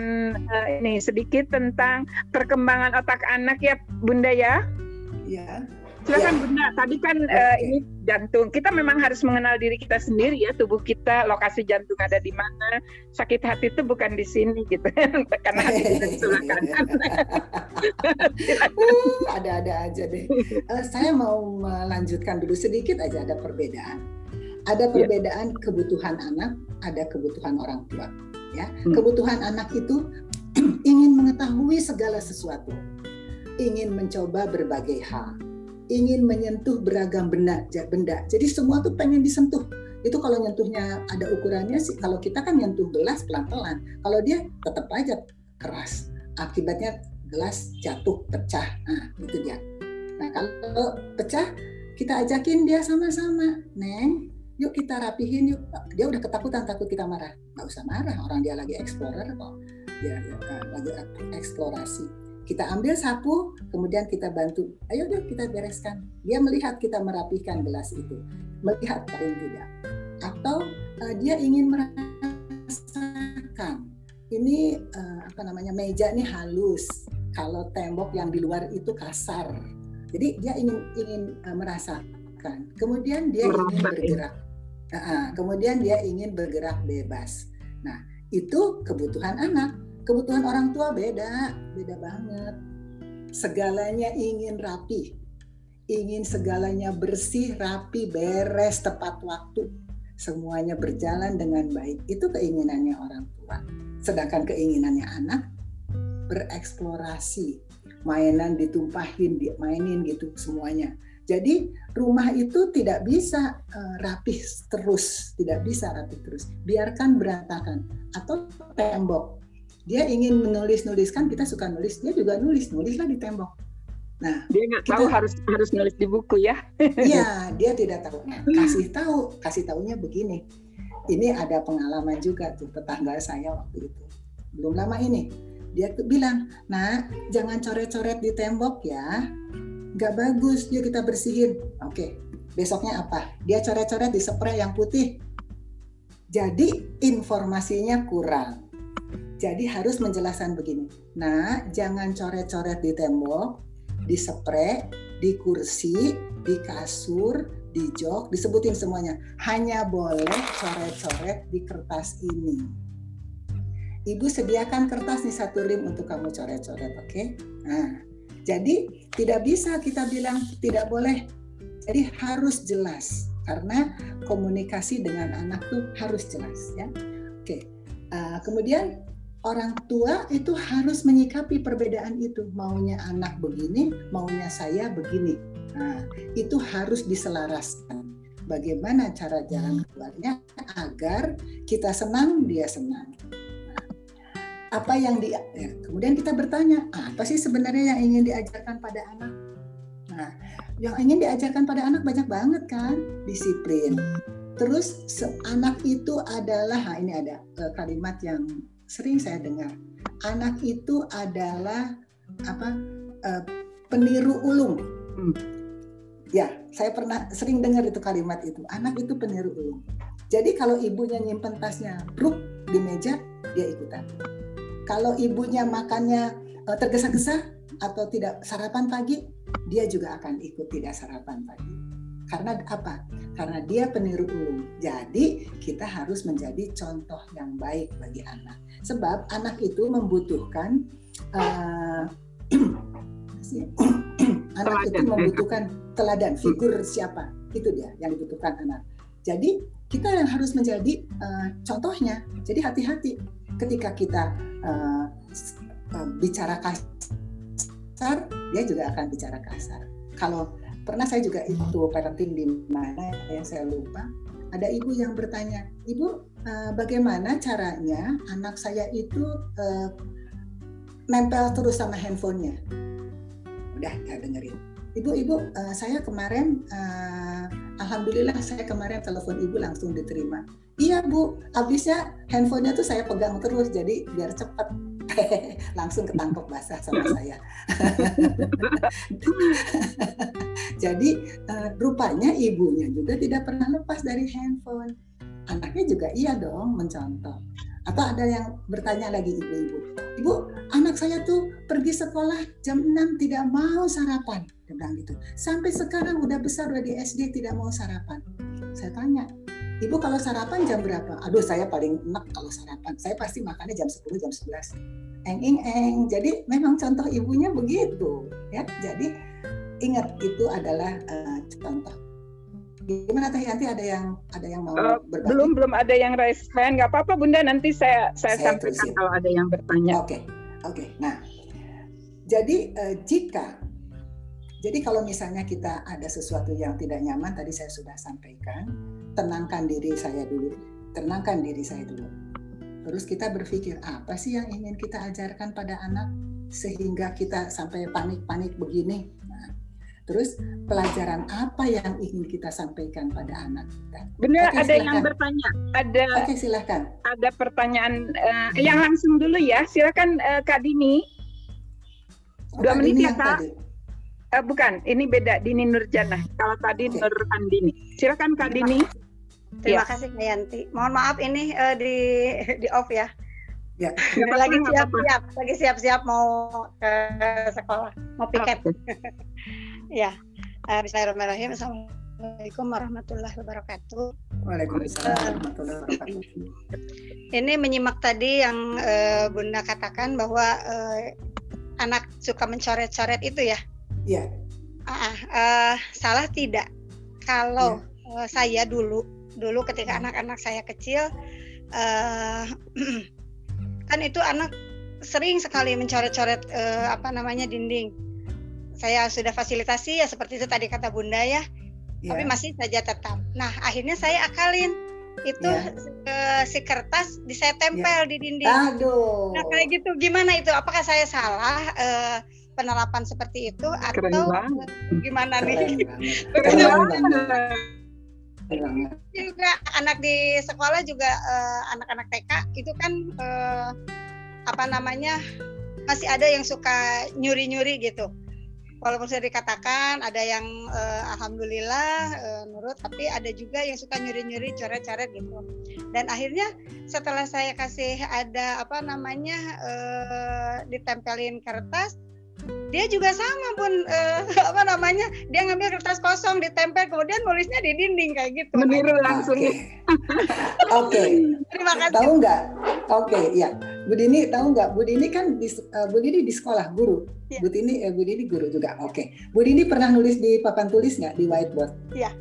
uh, ini sedikit tentang perkembangan otak anak ya Bunda ya. Iya. Silakan ya. Bunda. Tadi kan uh, ini jantung. Kita memang harus mengenal diri kita sendiri ya, tubuh kita, lokasi jantung ada di mana. Sakit hati itu bukan di sini gitu. Karena hati kita di sebelah kanan. Ada-ada aja deh. Uh, saya mau melanjutkan dulu sedikit aja ada perbedaan. Ada ya. perbedaan ya. kebutuhan anak, ada kebutuhan orang tua. Ya, hmm. kebutuhan anak itu ingin mengetahui segala sesuatu, ingin mencoba berbagai hal ingin menyentuh beragam benda, benda. Jadi semua tuh pengen disentuh. itu kalau nyentuhnya ada ukurannya sih kalau kita kan nyentuh gelas pelan-pelan. Kalau dia tetap aja keras. Akibatnya gelas jatuh pecah. Nah itu dia. Nah kalau pecah kita ajakin dia sama-sama. Neng yuk kita rapihin yuk. Dia udah ketakutan takut kita marah. Nggak usah marah orang dia lagi explorer kok. Dia, dia lagi eksplorasi kita ambil sapu kemudian kita bantu ayo deh kita bereskan dia melihat kita merapikan gelas itu melihat paling tidak atau uh, dia ingin merasakan ini uh, apa namanya meja ini halus kalau tembok yang di luar itu kasar jadi dia ingin ingin uh, merasakan. Kemudian dia ingin bergerak. Uh, uh, kemudian dia ingin bergerak bebas. Nah, itu kebutuhan anak. Kebutuhan orang tua beda, beda banget. Segalanya ingin rapi. Ingin segalanya bersih, rapi, beres, tepat waktu. Semuanya berjalan dengan baik. Itu keinginannya orang tua. Sedangkan keinginannya anak bereksplorasi, mainan ditumpahin, mainin gitu semuanya. Jadi rumah itu tidak bisa uh, rapih terus, tidak bisa rapih terus. Biarkan berantakan atau tembok. Dia ingin menulis-nuliskan, kita suka nulis, dia juga nulis, nulislah di tembok. Nah, dia nggak tahu harus harus nulis di buku ya? Iya, dia tidak tahu. Nah, kasih tahu, kasih tahunya begini. Ini ada pengalaman juga tuh tetangga saya waktu itu. Belum lama ini dia tuh bilang, nah jangan coret-coret di tembok ya, nggak bagus, yuk kita bersihin. Oke, besoknya apa? Dia coret-coret di spray yang putih. Jadi informasinya kurang. Jadi harus menjelaskan begini. Nah, jangan coret-coret di tembok, di spray, di kursi, di kasur, di jok, disebutin semuanya. Hanya boleh coret-coret di kertas ini Ibu sediakan kertas nih satu rim untuk kamu coret-coret, oke? Okay? Nah, jadi tidak bisa kita bilang tidak boleh. Jadi harus jelas karena komunikasi dengan anak tuh harus jelas ya. Oke. Okay. Uh, kemudian orang tua itu harus menyikapi perbedaan itu. Maunya anak begini, maunya saya begini. Nah, itu harus diselaraskan. Bagaimana cara jalan keluarnya agar kita senang, dia senang apa yang di ya, kemudian kita bertanya apa sih sebenarnya yang ingin diajarkan pada anak nah yang ingin diajarkan pada anak banyak banget kan disiplin terus anak itu adalah nah ini ada uh, kalimat yang sering saya dengar. Anak itu adalah apa uh, peniru ulung. Hmm. ya saya pernah sering dengar itu kalimat itu. Anak itu peniru ulung. Jadi kalau ibunya nyimpen tasnya bruk di meja dia ikutan. Kalau ibunya makannya uh, tergesa-gesa atau tidak sarapan pagi, dia juga akan ikut tidak sarapan pagi. Karena apa? Karena dia peniru ulung. Jadi kita harus menjadi contoh yang baik bagi anak. Sebab anak itu membutuhkan uh, anak itu membutuhkan teladan figur siapa itu dia yang dibutuhkan anak. Jadi kita yang harus menjadi uh, contohnya. Jadi hati-hati ketika kita uh, uh, bicara kasar, dia juga akan bicara kasar. Kalau pernah saya juga itu parenting di mana yang saya lupa, ada ibu yang bertanya, ibu uh, bagaimana caranya anak saya itu uh, nempel terus sama handphonenya? Udah, nggak dengerin. Ibu-ibu, uh, saya kemarin, alhamdulillah saya kemarin telepon ibu langsung diterima iya bu habisnya handphonenya tuh saya pegang terus jadi biar cepet langsung ketangkep basah sama saya jadi uh, rupanya ibunya juga tidak pernah lepas dari handphone anaknya juga iya dong mencontoh atau ada yang bertanya lagi ibu-ibu, ibu anak saya tuh pergi sekolah jam 6 tidak mau sarapan, dia bilang gitu. Sampai sekarang udah besar udah di SD tidak mau sarapan. Saya tanya, Ibu kalau sarapan jam berapa? Aduh saya paling enak kalau sarapan. Saya pasti makannya jam 10, jam 11. Eng eng eng. Jadi memang contoh ibunya begitu. ya. Jadi ingat itu adalah uh, contoh. Gimana Teh Yanti ada yang ada yang mau uh, berbagi? Belum belum ada yang raise hand. Gak apa-apa Bunda nanti saya saya, saya sampaikan terusin. kalau ada yang bertanya. Oke. Okay. Oke. Okay. Nah, jadi uh, jika jadi kalau misalnya kita ada sesuatu yang tidak nyaman tadi saya sudah sampaikan tenangkan diri saya dulu, tenangkan diri saya dulu. Terus kita berpikir apa sih yang ingin kita ajarkan pada anak sehingga kita sampai panik-panik begini. Nah, terus pelajaran apa yang ingin kita sampaikan pada anak kita? Benar, Oke, ada silahkan. yang bertanya. Ada. Oke, silahkan. Ada pertanyaan uh, yang langsung dulu ya. Silakan uh, Kak Dini. Oh, Dua menit ya Kak. Tadi. Uh, bukan, ini beda Dini Nurjana. Kalau tadi okay. Nur Andini. Silakan Kak Dini. Terima ya. kasih Kak Yanti. Mohon maaf ini uh, di di off ya. Ya. lagi siap-siap, lagi siap-siap mau ke sekolah, mau piket. Okay. ya. Uh, Bismillahirrahmanirrahim. Assalamualaikum warahmatullahi wabarakatuh. Waalaikumsalam warahmatullahi wabarakatuh. Ini menyimak tadi yang uh, Bunda katakan bahwa uh, anak suka mencoret-coret itu ya. Iya. Uh, uh, salah tidak kalau ya. uh, saya dulu dulu ketika iya. anak-anak saya kecil uh, kan itu anak sering sekali mencoret-coret uh, apa namanya dinding. Saya sudah fasilitasi ya seperti itu tadi kata Bunda ya. ya. Tapi masih saja tetap. Nah, akhirnya saya akalin itu ya. uh, si kertas di saya tempel ya. di dinding. Aduh. Nah, kayak gitu gimana itu? Apakah saya salah? Uh, penerapan seperti itu Keren atau banget. gimana Keren nih? Keren juga anak di sekolah juga uh, anak-anak TK itu kan uh, apa namanya masih ada yang suka nyuri-nyuri gitu. Walaupun sudah dikatakan ada yang uh, alhamdulillah uh, nurut, tapi ada juga yang suka nyuri-nyuri coret-coret gitu. Dan akhirnya setelah saya kasih ada apa namanya uh, ditempelin kertas, dia juga sama pun uh, apa namanya dia ngambil kertas kosong ditempel kemudian nulisnya di dinding kayak gitu. Meniru langsung. Oke. Okay. terima kasih. Tahu nggak? Oke okay, ya Bu Dini tahu nggak? Bu Dini kan di, uh, Bu Dini di sekolah guru. Ya. Bu Dini eh, Bu Dini guru juga. Oke. Okay. Bu Dini pernah nulis di papan tulis nggak? Di whiteboard? Iya.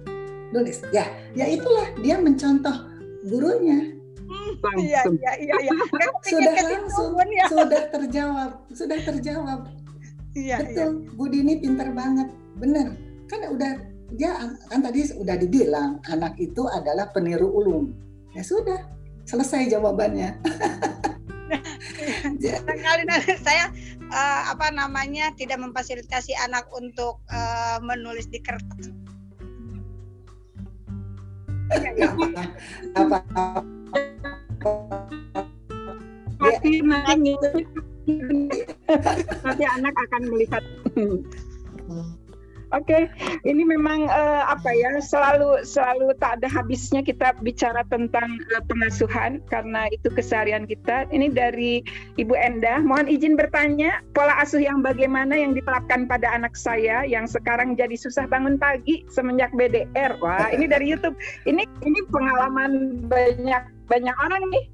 Nulis. Ya ya itulah. Dia mencontoh gurunya. Hmm, Iya, iya, iya, iya. sudah langsung, ya. sudah terjawab, sudah terjawab Iya, Betul, iya. Bu Dini pinter banget, bener. Kan udah dia kan tadi udah dibilang anak itu adalah peniru ulung. Ya sudah, selesai jawabannya. kali saya uh, apa namanya tidak memfasilitasi anak untuk uh, menulis di kertas. apa, apa, nanti anak akan melihat Oke, okay. ini memang uh, apa ya selalu selalu tak ada habisnya kita bicara tentang uh, pengasuhan karena itu keseharian kita. Ini dari Ibu Endah, mohon izin bertanya pola asuh yang bagaimana yang diterapkan pada anak saya yang sekarang jadi susah bangun pagi semenjak BDR. Wah, ini dari YouTube. Ini ini pengalaman banyak banyak orang nih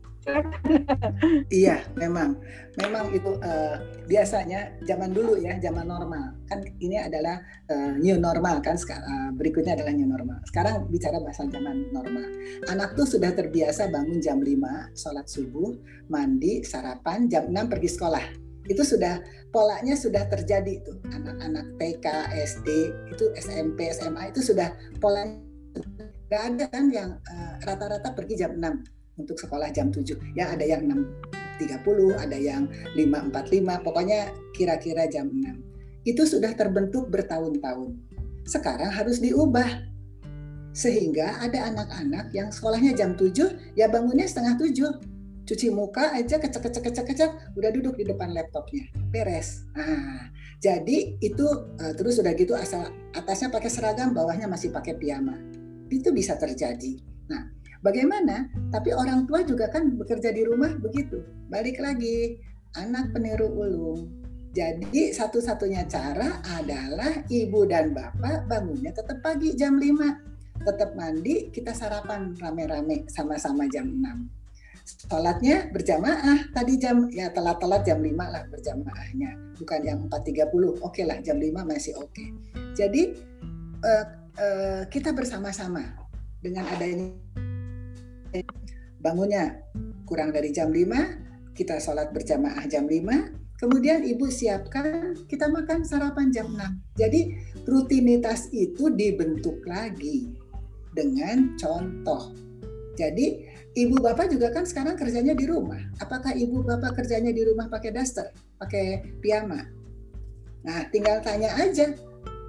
iya, memang, memang itu uh, biasanya zaman dulu ya, zaman normal. Kan ini adalah uh, new normal kan. Uh, berikutnya adalah new normal. Sekarang bicara bahasa zaman normal. Anak tuh sudah terbiasa bangun jam 5, sholat subuh, mandi, sarapan, jam 6 pergi sekolah. Itu sudah polanya sudah terjadi tuh. Anak-anak TK, SD, itu SMP, SMA itu sudah polanya. Gak ada kan yang rata-rata uh, pergi jam 6 untuk sekolah jam 7. Ya ada yang 6.30, ada yang 5.45, pokoknya kira-kira jam 6. Itu sudah terbentuk bertahun-tahun. Sekarang harus diubah. Sehingga ada anak-anak yang sekolahnya jam 7, ya bangunnya setengah 7 cuci muka aja kecek kecek kecek udah duduk di depan laptopnya beres nah jadi itu uh, terus udah gitu asal atasnya pakai seragam bawahnya masih pakai piyama itu bisa terjadi nah Bagaimana? Tapi orang tua juga kan bekerja di rumah begitu. Balik lagi, anak peniru ulung. Jadi satu-satunya cara adalah ibu dan bapak bangunnya tetap pagi jam 5. Tetap mandi, kita sarapan rame-rame sama-sama jam 6. Sholatnya berjamaah tadi jam ya telat-telat jam 5 lah berjamaahnya bukan yang 4.30 oke okay lah jam 5 masih oke okay. jadi uh, uh, kita bersama-sama dengan adanya bangunnya kurang dari jam 5, kita sholat berjamaah jam 5, kemudian ibu siapkan kita makan sarapan jam 6. Jadi rutinitas itu dibentuk lagi. dengan contoh. Jadi ibu bapak juga kan sekarang kerjanya di rumah. Apakah ibu bapak kerjanya di rumah pakai daster, pakai piyama? Nah, tinggal tanya aja.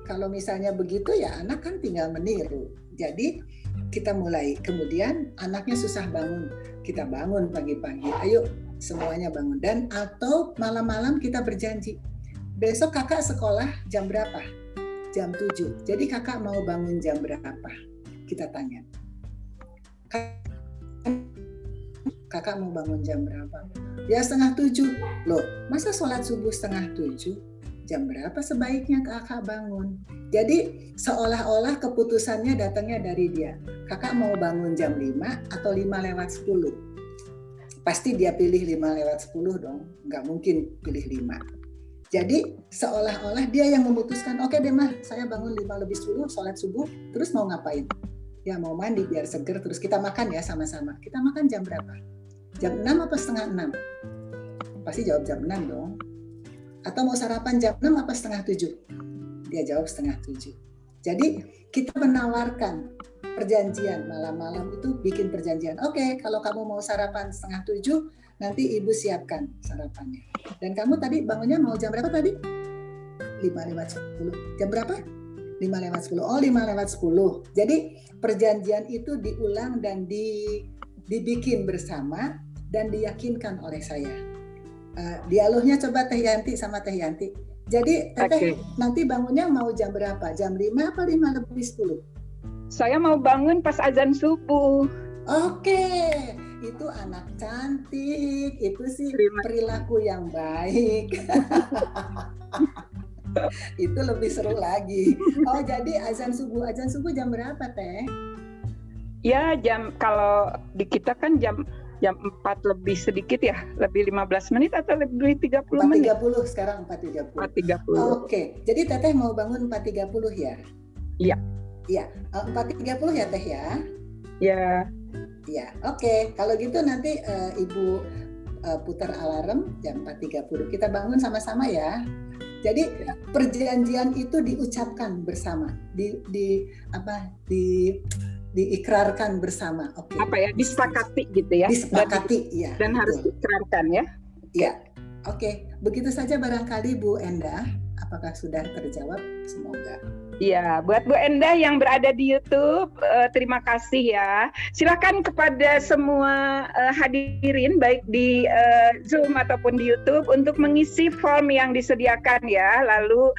Kalau misalnya begitu ya anak kan tinggal meniru. Jadi kita mulai. Kemudian anaknya susah bangun, kita bangun pagi-pagi. Ayo semuanya bangun. Dan atau malam-malam kita berjanji besok kakak sekolah jam berapa? Jam 7 jadi kakak mau bangun jam berapa? Kita tanya. Kakak mau bangun jam berapa? Ya setengah tujuh. Loh masa sholat subuh setengah tujuh jam berapa sebaiknya kakak bangun jadi seolah-olah keputusannya datangnya dari dia kakak mau bangun jam 5 atau 5 lewat 10 pasti dia pilih 5 lewat 10 dong. Nggak mungkin pilih 5. Jadi seolah-olah dia yang memutuskan, oke okay deh mah, saya bangun 5 lebih 10, sholat subuh, terus mau ngapain? Ya mau mandi biar seger, terus kita makan ya sama-sama. Kita makan jam berapa? Jam 6 apa setengah 6? Pasti jawab jam 6 dong. Atau mau sarapan jam 6 apa setengah 7? Dia jawab setengah 7. Jadi kita menawarkan perjanjian malam-malam itu bikin perjanjian. Oke, okay, kalau kamu mau sarapan setengah tujuh, nanti ibu siapkan sarapannya. Dan kamu tadi bangunnya mau jam berapa tadi? Lima lewat sepuluh. Jam berapa? Lima lewat sepuluh. Oh, lima lewat sepuluh. Jadi perjanjian itu diulang dan di, dibikin bersama dan diyakinkan oleh saya. Uh, dialognya coba Teh Yanti sama Teh Yanti. Jadi Teteh okay. nanti bangunnya mau jam berapa? Jam 5 apa 5 lebih 10? Saya mau bangun pas azan subuh. Oke, itu anak cantik, itu sih perilaku yang baik. itu lebih seru lagi. Oh, jadi azan subuh, azan subuh jam berapa, Teh? Ya, jam kalau di kita kan jam jam 4 lebih sedikit ya, lebih 15 menit atau lebih 30 4, menit? 4.30 sekarang 4.30. 4.30. Oke, jadi Teteh mau bangun 4.30 ya? Iya. Iya, 4.30 ya Teh ya? Iya. Iya, oke. Okay. Kalau gitu nanti uh, Ibu uh, putar alarm jam 4.30. Kita bangun sama-sama ya. Jadi perjanjian itu diucapkan bersama, di, di apa di diikrarkan bersama. Oke. Okay. Apa ya? Disepakati gitu ya. Disepakati, iya. Dan betul. harus diikrarkan ya. Iya. Oke, okay. begitu saja barangkali Bu Enda. Apakah sudah terjawab? Semoga. Ya, buat Bu Enda yang berada di YouTube, uh, terima kasih ya. Silakan kepada semua uh, hadirin baik di uh, Zoom ataupun di YouTube untuk mengisi form yang disediakan ya. Lalu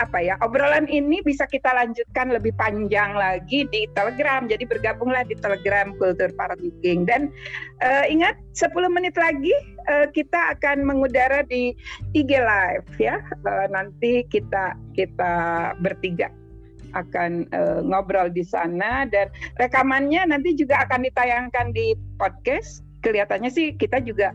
apa ya? Obrolan ini bisa kita lanjutkan lebih panjang lagi di Telegram. Jadi bergabunglah di Telegram Kultur Parenting dan uh, ingat 10 menit lagi uh, kita akan mengudara di IG Live ya. Uh, nanti kita kita bertiga akan uh, ngobrol di sana dan rekamannya nanti juga akan ditayangkan di podcast. Kelihatannya sih kita juga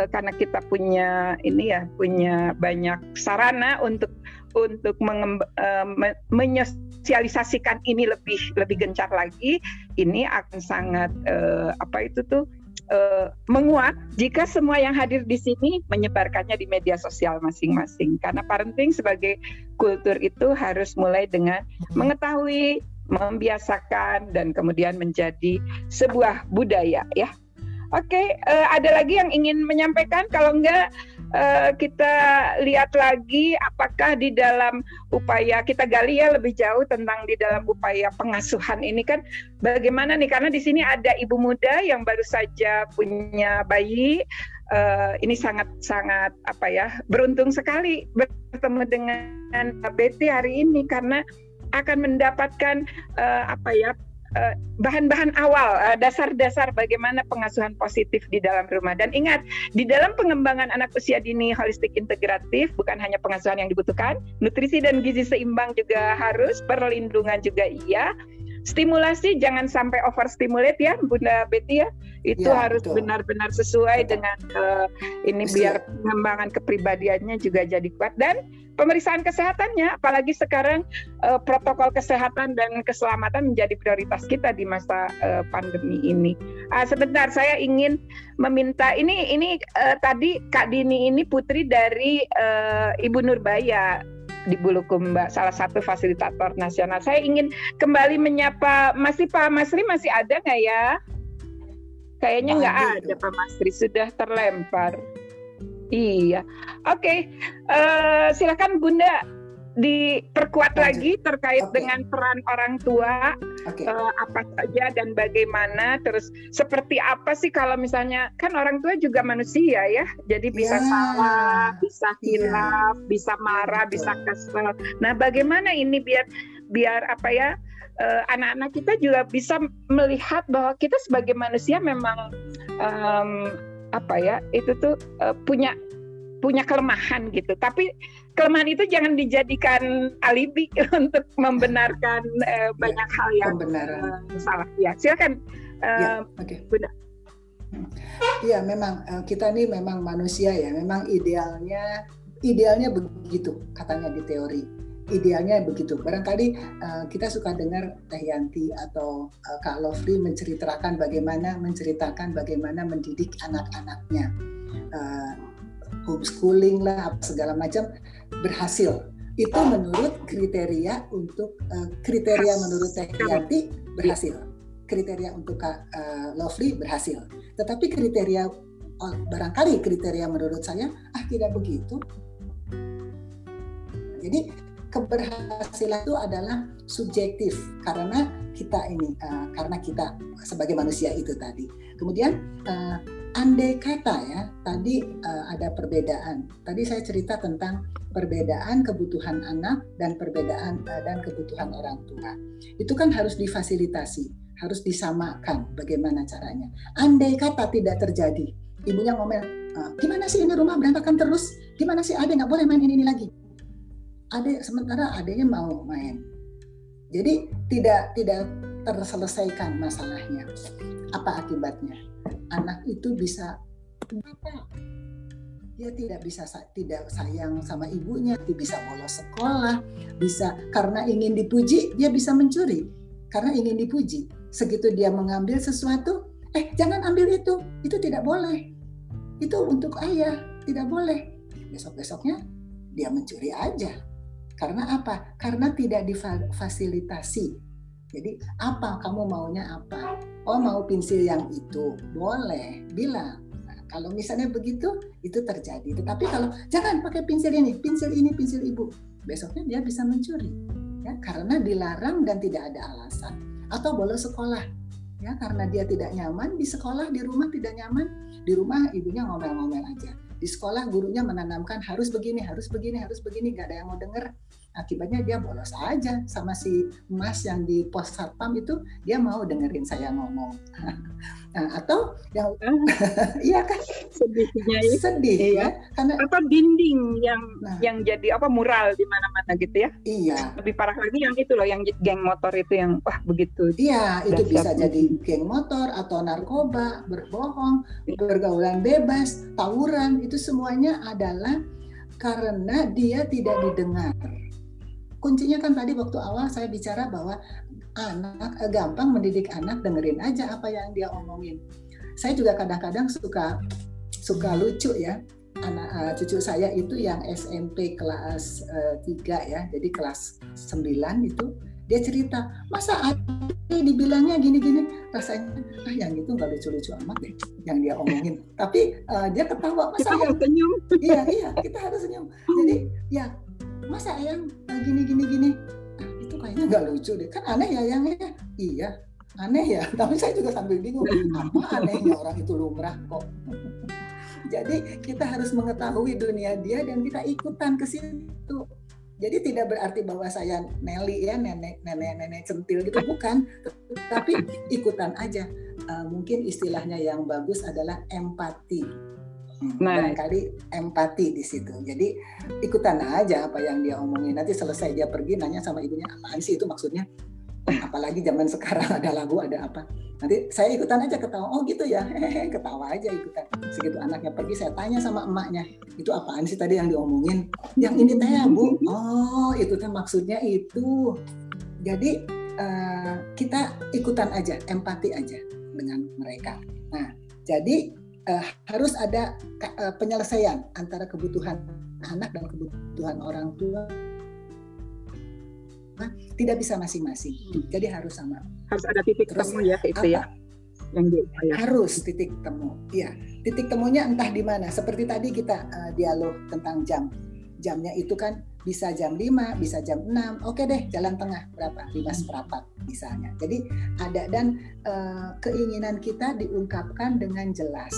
uh, karena kita punya ini ya punya banyak sarana untuk untuk mengemb, uh, menyosialisasikan ini lebih lebih gencar lagi. Ini akan sangat uh, apa itu tuh uh, menguat jika semua yang hadir di sini menyebarkannya di media sosial masing-masing. Karena parenting sebagai kultur itu harus mulai dengan mengetahui, membiasakan, dan kemudian menjadi sebuah budaya ya. Oke, uh, ada lagi yang ingin menyampaikan? Kalau enggak, uh, kita lihat lagi apakah di dalam upaya kita gali ya lebih jauh tentang di dalam upaya pengasuhan ini kan. Bagaimana nih? Karena di sini ada ibu muda yang baru saja punya bayi. Uh, ini sangat sangat apa ya beruntung sekali bertemu dengan Betty hari ini karena akan mendapatkan uh, apa ya bahan-bahan awal, eh, dasar-dasar bagaimana pengasuhan positif di dalam rumah. Dan ingat, di dalam pengembangan anak usia dini holistik integratif, bukan hanya pengasuhan yang dibutuhkan, nutrisi dan gizi seimbang juga harus, perlindungan juga iya, stimulasi jangan sampai overstimulate ya Bunda Betty ya itu ya, harus benar-benar sesuai betul. dengan uh, ini Betul. biar pengembangan kepribadiannya juga jadi kuat dan pemeriksaan kesehatannya apalagi sekarang uh, protokol kesehatan dan keselamatan menjadi prioritas kita di masa uh, pandemi ini. Uh, sebentar saya ingin meminta ini ini uh, tadi Kak Dini ini putri dari uh, Ibu Nurbaya di Bulukumba, salah satu fasilitator nasional. Saya ingin kembali menyapa masih Pak Masri masih ada nggak ya? Kayaknya nggak ada Pak Masri, sudah terlempar. Iya, oke. Okay. Uh, eh, silakan Bunda diperkuat Lanjut. lagi terkait okay. dengan peran orang tua okay. uh, eh, apa saja dan bagaimana terus seperti apa sih kalau misalnya kan orang tua juga manusia ya jadi bisa yeah. salah bisa hilaf yeah. bisa marah Betul. bisa kesel nah bagaimana ini biar biar apa ya uh, anak-anak kita juga bisa melihat bahwa kita sebagai manusia memang um, apa ya itu tuh uh, punya punya kelemahan gitu. Tapi kelemahan itu jangan dijadikan alibi untuk membenarkan uh, banyak ya, hal yang uh, salah. Ya, silakan. Uh, ya, oke. Okay. Bunda. Iya, memang kita ini memang manusia ya. Memang idealnya idealnya begitu katanya di teori. Idealnya begitu. Barangkali uh, kita suka dengar Teh Yanti atau uh, Kak Lovely menceritakan bagaimana menceritakan bagaimana mendidik anak-anaknya. Uh, homeschooling lah segala macam berhasil. Itu menurut kriteria untuk uh, kriteria menurut Teh Yanti berhasil. Kriteria untuk Kak uh, Lovely berhasil. Tetapi kriteria oh, barangkali kriteria menurut saya ah tidak begitu. Jadi keberhasilan itu adalah subjektif karena kita ini uh, karena kita sebagai manusia itu tadi. Kemudian uh, andai kata ya tadi uh, ada perbedaan. Tadi saya cerita tentang perbedaan kebutuhan anak dan perbedaan uh, dan kebutuhan orang tua. Itu kan harus difasilitasi, harus disamakan bagaimana caranya. Andai kata tidak terjadi, ibunya ngomel, uh, gimana sih ini rumah berantakan terus? Gimana sih adek nggak boleh main ini, ini lagi? Adek sementara adeknya mau main. Jadi tidak tidak terselesaikan masalahnya. Apa akibatnya? Anak itu bisa dia tidak bisa tidak sayang sama ibunya, dia bisa bolos sekolah, bisa karena ingin dipuji dia bisa mencuri karena ingin dipuji. Segitu dia mengambil sesuatu, eh jangan ambil itu, itu tidak boleh. Itu untuk ayah, tidak boleh. Besok-besoknya dia mencuri aja. Karena apa? Karena tidak difasilitasi. Jadi apa? Kamu maunya apa? oh mau pensil yang itu. Boleh. Bilang. Nah, kalau misalnya begitu itu terjadi. Tetapi kalau jangan pakai pensil ini. Pensil ini pensil ibu. Besoknya dia bisa mencuri. Ya karena dilarang dan tidak ada alasan. Atau bolos sekolah. Ya karena dia tidak nyaman di sekolah di rumah tidak nyaman di rumah ibunya ngomel-ngomel aja. Di sekolah gurunya menanamkan harus begini harus begini harus begini gak ada yang mau denger akibatnya dia bolos aja sama si Mas yang di pos satpam itu dia mau dengerin saya ngomong. Nah, atau yang iya kan? Sedihnya ya. sedih iya. ya. Karena apa dinding yang nah, yang jadi apa mural di mana-mana gitu ya? Iya. Lebih parah lagi yang itu loh yang geng motor itu yang wah begitu. Iya itu bisa jadi geng motor atau narkoba berbohong bergaulan bebas tawuran. Itu semuanya adalah karena dia tidak didengar kuncinya kan tadi waktu awal saya bicara bahwa anak eh, gampang mendidik anak dengerin aja apa yang dia omongin. Saya juga kadang-kadang suka suka lucu ya anak uh, cucu saya itu yang SMP kelas uh, eh, 3 ya jadi kelas 9 itu dia cerita masa Adi dibilangnya gini-gini? Rasanya ah yang itu nggak lucu-lucu amat deh yang dia omongin. Tapi uh, dia ketawa masa kita yang senyum. Iya iya kita harus senyum. Jadi ya masa ayang gini gini gini? Ah, itu kayaknya nggak lucu deh. Kan aneh ya yang ya? Iya. Aneh ya? Tapi saya juga sambil bingung. Apa anehnya orang itu lumrah kok? Jadi kita harus mengetahui dunia dia dan kita ikutan ke situ. Jadi tidak berarti bahwa saya Nelly ya nenek nenek nenek centil gitu. Bukan. Tapi ikutan aja. Uh, mungkin istilahnya yang bagus adalah empati nah. barangkali empati di situ. Jadi ikutan aja apa yang dia omongin. Nanti selesai dia pergi nanya sama ibunya apaan sih itu maksudnya. Apalagi zaman sekarang ada lagu ada apa. Nanti saya ikutan aja ketawa. Oh gitu ya, hehehe ketawa aja ikutan. Segitu anaknya pergi saya tanya sama emaknya itu apaan sih tadi yang diomongin? Yang ini teh ya bu. Oh itu teh maksudnya itu. Jadi uh, kita ikutan aja, empati aja dengan mereka. Nah jadi uh, harus ada uh, penyelesaian antara kebutuhan anak dan kebutuhan orang tua apa tidak bisa masing-masing. Jadi harus sama. Harus ada titik Terus, temu ya itu ya. apa? ya yang diupayakan. Harus titik temu. Ya, titik temunya entah di mana. Seperti tadi kita uh, dialog tentang jam. Jamnya itu kan bisa jam 5, bisa jam 6. Oke deh, jalan tengah berapa? 5 seperempat misalnya. Jadi ada dan uh, keinginan kita diungkapkan dengan jelas.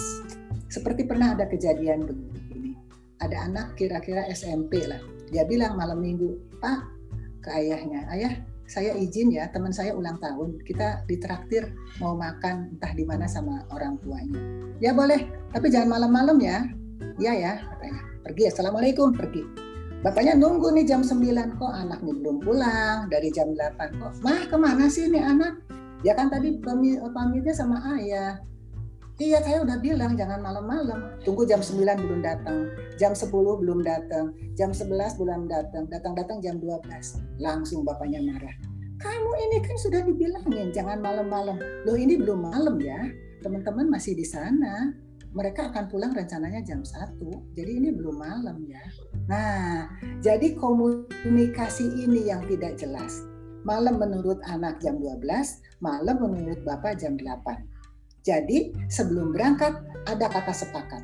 Seperti pernah ada kejadian begini. Ada anak kira-kira SMP lah. Dia bilang malam minggu, Pak, ke ayahnya, ayah saya izin ya teman saya ulang tahun kita ditraktir mau makan entah di mana sama orang tuanya ya boleh tapi jangan malam-malam ya iya ya katanya pergi assalamualaikum pergi Bapaknya nunggu nih jam 9 kok anaknya belum pulang dari jam 8 kok. Mah ke mana sih nih anak? Ya kan tadi pamit, pamitnya sama ayah. Iya saya udah bilang jangan malam-malam. Tunggu jam 9 belum datang. Jam 10 belum datang. Jam 11 belum datang. Datang-datang jam 12. Langsung bapaknya marah. Kamu ini kan sudah dibilangin jangan malam-malam. Loh ini belum malam ya. Teman-teman masih di sana mereka akan pulang rencananya jam 1. Jadi ini belum malam ya. Nah, jadi komunikasi ini yang tidak jelas. Malam menurut anak jam 12, malam menurut bapak jam 8. Jadi sebelum berangkat ada kata sepakat.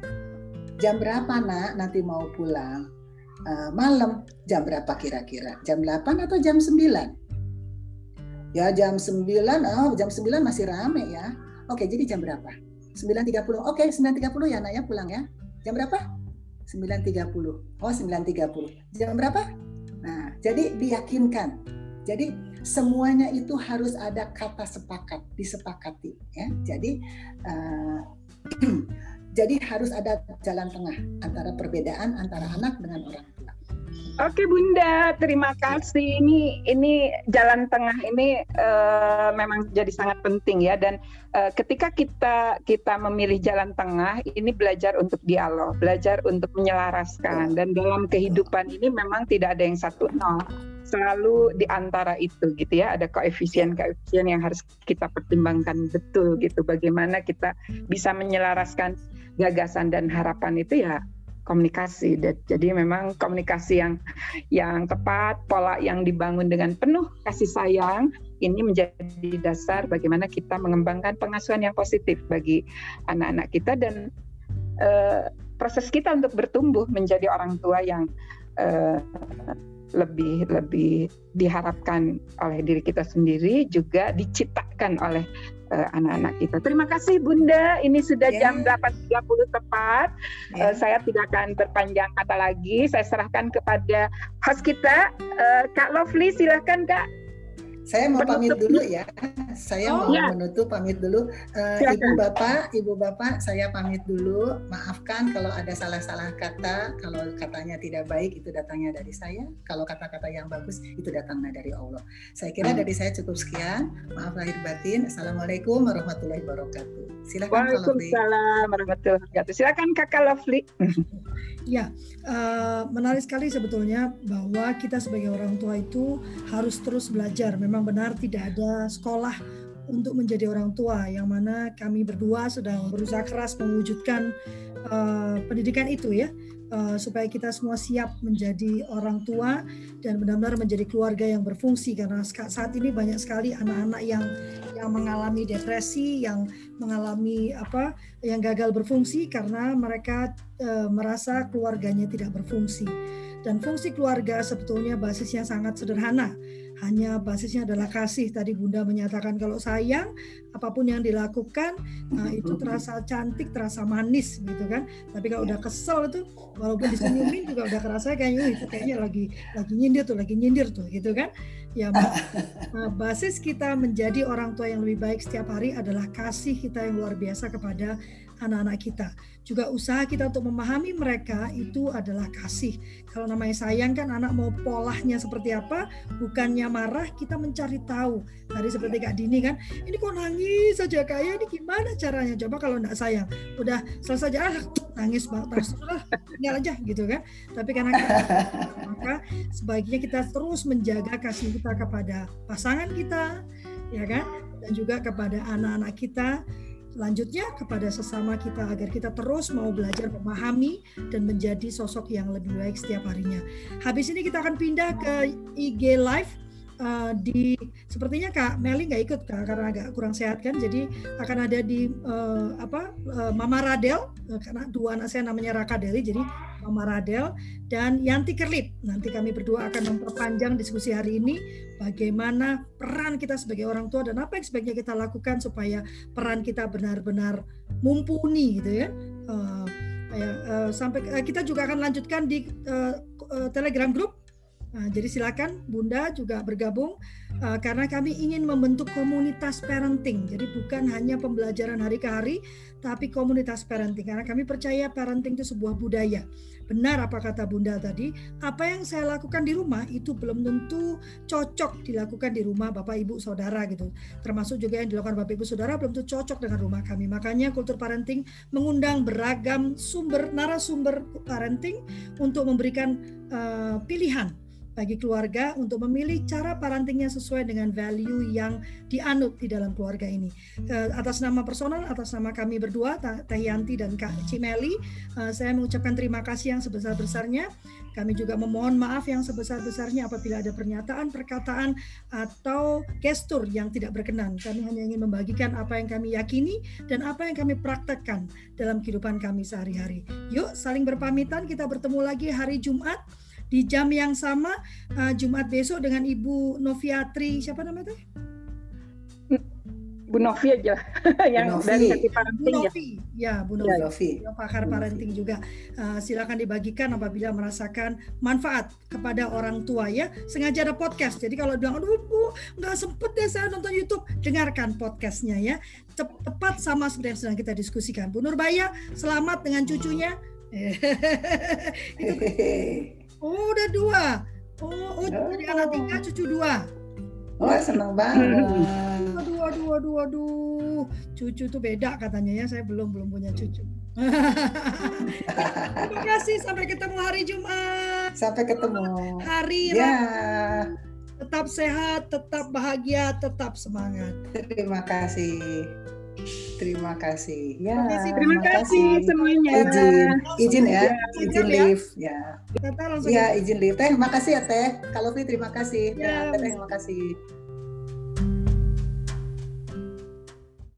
Jam berapa nak nanti mau pulang? Uh, malam jam berapa kira-kira? Jam 8 atau jam 9? Ya jam 9, oh jam 9 masih rame ya. Oke, jadi jam berapa? 9.30. Oke, 9.30 ya Naya pulang ya. Jam berapa? 9.30. Oh, 9.30. Jam berapa? Nah, jadi diyakinkan. Jadi semuanya itu harus ada kata sepakat, disepakati ya. Jadi uh, jadi harus ada jalan tengah antara perbedaan antara anak dengan orang. Oke Bunda, terima kasih. Ini ini jalan tengah ini uh, memang jadi sangat penting ya. Dan uh, ketika kita kita memilih jalan tengah ini belajar untuk dialog, belajar untuk menyelaraskan. Dan dalam kehidupan ini memang tidak ada yang satu nol. Selalu di antara itu gitu ya, ada koefisien-koefisien yang harus kita pertimbangkan. Betul gitu. Bagaimana kita bisa menyelaraskan gagasan dan harapan itu ya komunikasi. Jadi memang komunikasi yang yang tepat, pola yang dibangun dengan penuh kasih sayang ini menjadi dasar bagaimana kita mengembangkan pengasuhan yang positif bagi anak-anak kita dan uh, proses kita untuk bertumbuh menjadi orang tua yang uh, lebih lebih diharapkan oleh diri kita sendiri juga diciptakan oleh uh, anak-anak kita. Terima kasih Bunda, ini sudah yeah. jam 8.30 tepat. Yeah. Uh, saya tidak akan berpanjang kata lagi. Saya serahkan kepada host kita, uh, Kak Lovely. Silahkan Kak. Saya mau pamit dulu ya. Saya oh, mau ya. menutup pamit dulu. Uh, Ibu Bapak, Ibu Bapak, saya pamit dulu. Maafkan kalau ada salah-salah kata. Kalau katanya tidak baik itu datangnya dari saya. Kalau kata-kata yang bagus itu datangnya dari Allah. Saya kira dari saya cukup sekian. Maaf lahir batin. Assalamualaikum warahmatullahi wabarakatuh. Silakan Waalaikumsalam warahmatullahi wabarakatuh. Silakan Kakak Lovely. Ya, uh, menarik sekali sebetulnya bahwa kita sebagai orang tua itu harus terus belajar. Memang benar tidak ada sekolah untuk menjadi orang tua, yang mana kami berdua sedang berusaha keras mewujudkan uh, pendidikan itu ya, uh, supaya kita semua siap menjadi orang tua dan benar-benar menjadi keluarga yang berfungsi. Karena saat ini banyak sekali anak-anak yang yang mengalami depresi, yang mengalami apa, yang gagal berfungsi karena mereka e, merasa keluarganya tidak berfungsi. Dan fungsi keluarga sebetulnya basisnya sangat sederhana. Hanya basisnya adalah kasih. Tadi Bunda menyatakan kalau sayang, apa pun yang dilakukan, nah itu terasa cantik, terasa manis gitu kan. Tapi kalau udah kesel itu, walaupun disenyumin juga udah kerasa kayaknya itu kayaknya lagi lagi nyindir tuh, lagi nyindir tuh gitu kan. Ya nah, basis kita menjadi orang tua yang lebih baik setiap hari adalah kasih kita yang luar biasa kepada anak-anak kita. Juga usaha kita untuk memahami mereka itu adalah kasih. Kalau namanya sayang kan anak mau polahnya seperti apa, bukannya marah, kita mencari tahu. Tadi seperti Kak Dini kan, ini kok nangis saja kayak ini gimana caranya? Coba kalau enggak sayang, udah selesai aja ah, nangis terus lah, tinggal aja gitu kan. Tapi karena kita, maka sebaiknya kita terus menjaga kasih kita kepada pasangan kita, ya kan, dan juga kepada anak-anak kita Selanjutnya kepada sesama kita agar kita terus mau belajar memahami dan menjadi sosok yang lebih baik setiap harinya. Habis ini kita akan pindah ke IG Live uh, di sepertinya Kak Meli nggak ikut Kak karena agak kurang sehat kan. Jadi akan ada di uh, apa uh, Mama Radel uh, karena dua anak saya namanya Raka Deli jadi Mama Radel dan Yanti Kerlip. Nanti kami berdua akan memperpanjang diskusi hari ini bagaimana peran kita sebagai orang tua dan apa yang sebaiknya kita lakukan supaya peran kita benar-benar mumpuni gitu ya. Uh, uh, sampai uh, kita juga akan lanjutkan di uh, uh, Telegram Group. Nah, jadi silakan Bunda juga bergabung uh, karena kami ingin membentuk komunitas parenting. Jadi bukan hanya pembelajaran hari ke hari, tapi komunitas parenting. Karena kami percaya parenting itu sebuah budaya. Benar apa kata Bunda tadi, apa yang saya lakukan di rumah itu belum tentu cocok dilakukan di rumah Bapak Ibu Saudara gitu. Termasuk juga yang dilakukan Bapak Ibu Saudara belum tentu cocok dengan rumah kami. Makanya kultur parenting mengundang beragam sumber narasumber parenting untuk memberikan uh, pilihan bagi keluarga untuk memilih cara parentingnya sesuai dengan value yang dianut di dalam keluarga ini. Uh, atas nama personal, atas nama kami berdua, Teh Yanti dan Kak Cimeli, uh, saya mengucapkan terima kasih yang sebesar-besarnya. Kami juga memohon maaf yang sebesar-besarnya apabila ada pernyataan, perkataan, atau gestur yang tidak berkenan. Kami hanya ingin membagikan apa yang kami yakini dan apa yang kami praktekkan dalam kehidupan kami sehari-hari. Yuk, saling berpamitan. Kita bertemu lagi hari Jumat di jam yang sama uh, Jumat besok dengan Ibu Noviatri siapa namanya teh? Bu Novi aja yang Novi. dari hati parenting Bu ya. Novi, ya Bu Ya, Novi. Novi. Yang pakar Bu Novi. parenting juga. Uh, silakan dibagikan apabila merasakan manfaat kepada orang tua ya. Sengaja ada podcast. Jadi kalau bilang, aduh Bu, nggak sempet deh saya nonton YouTube, dengarkan podcastnya ya. Tep- Tepat sama seperti yang sedang kita diskusikan. Bu Nurbaya, selamat dengan cucunya. Itu. Oh udah dua. Oh, oh jadi anak tiga, cucu dua. Oh, senang banget. Aduh, aduh, aduh, aduh. Cucu tuh beda katanya ya. Saya belum belum punya cucu. Terima kasih. Sampai ketemu hari Jumat. Sampai ketemu. Hari Ya, Rabu. Tetap sehat, tetap bahagia, tetap semangat. terima kasih. Terima kasih. Ya, Terima kasih. Terima kasih semuanya. Izin, izin ya, izin ya. live ya. Kita langsung Ya, izin live. Teh, makasih ya Teh. Kalau terima kasih. Ya. Teh, terima kasih.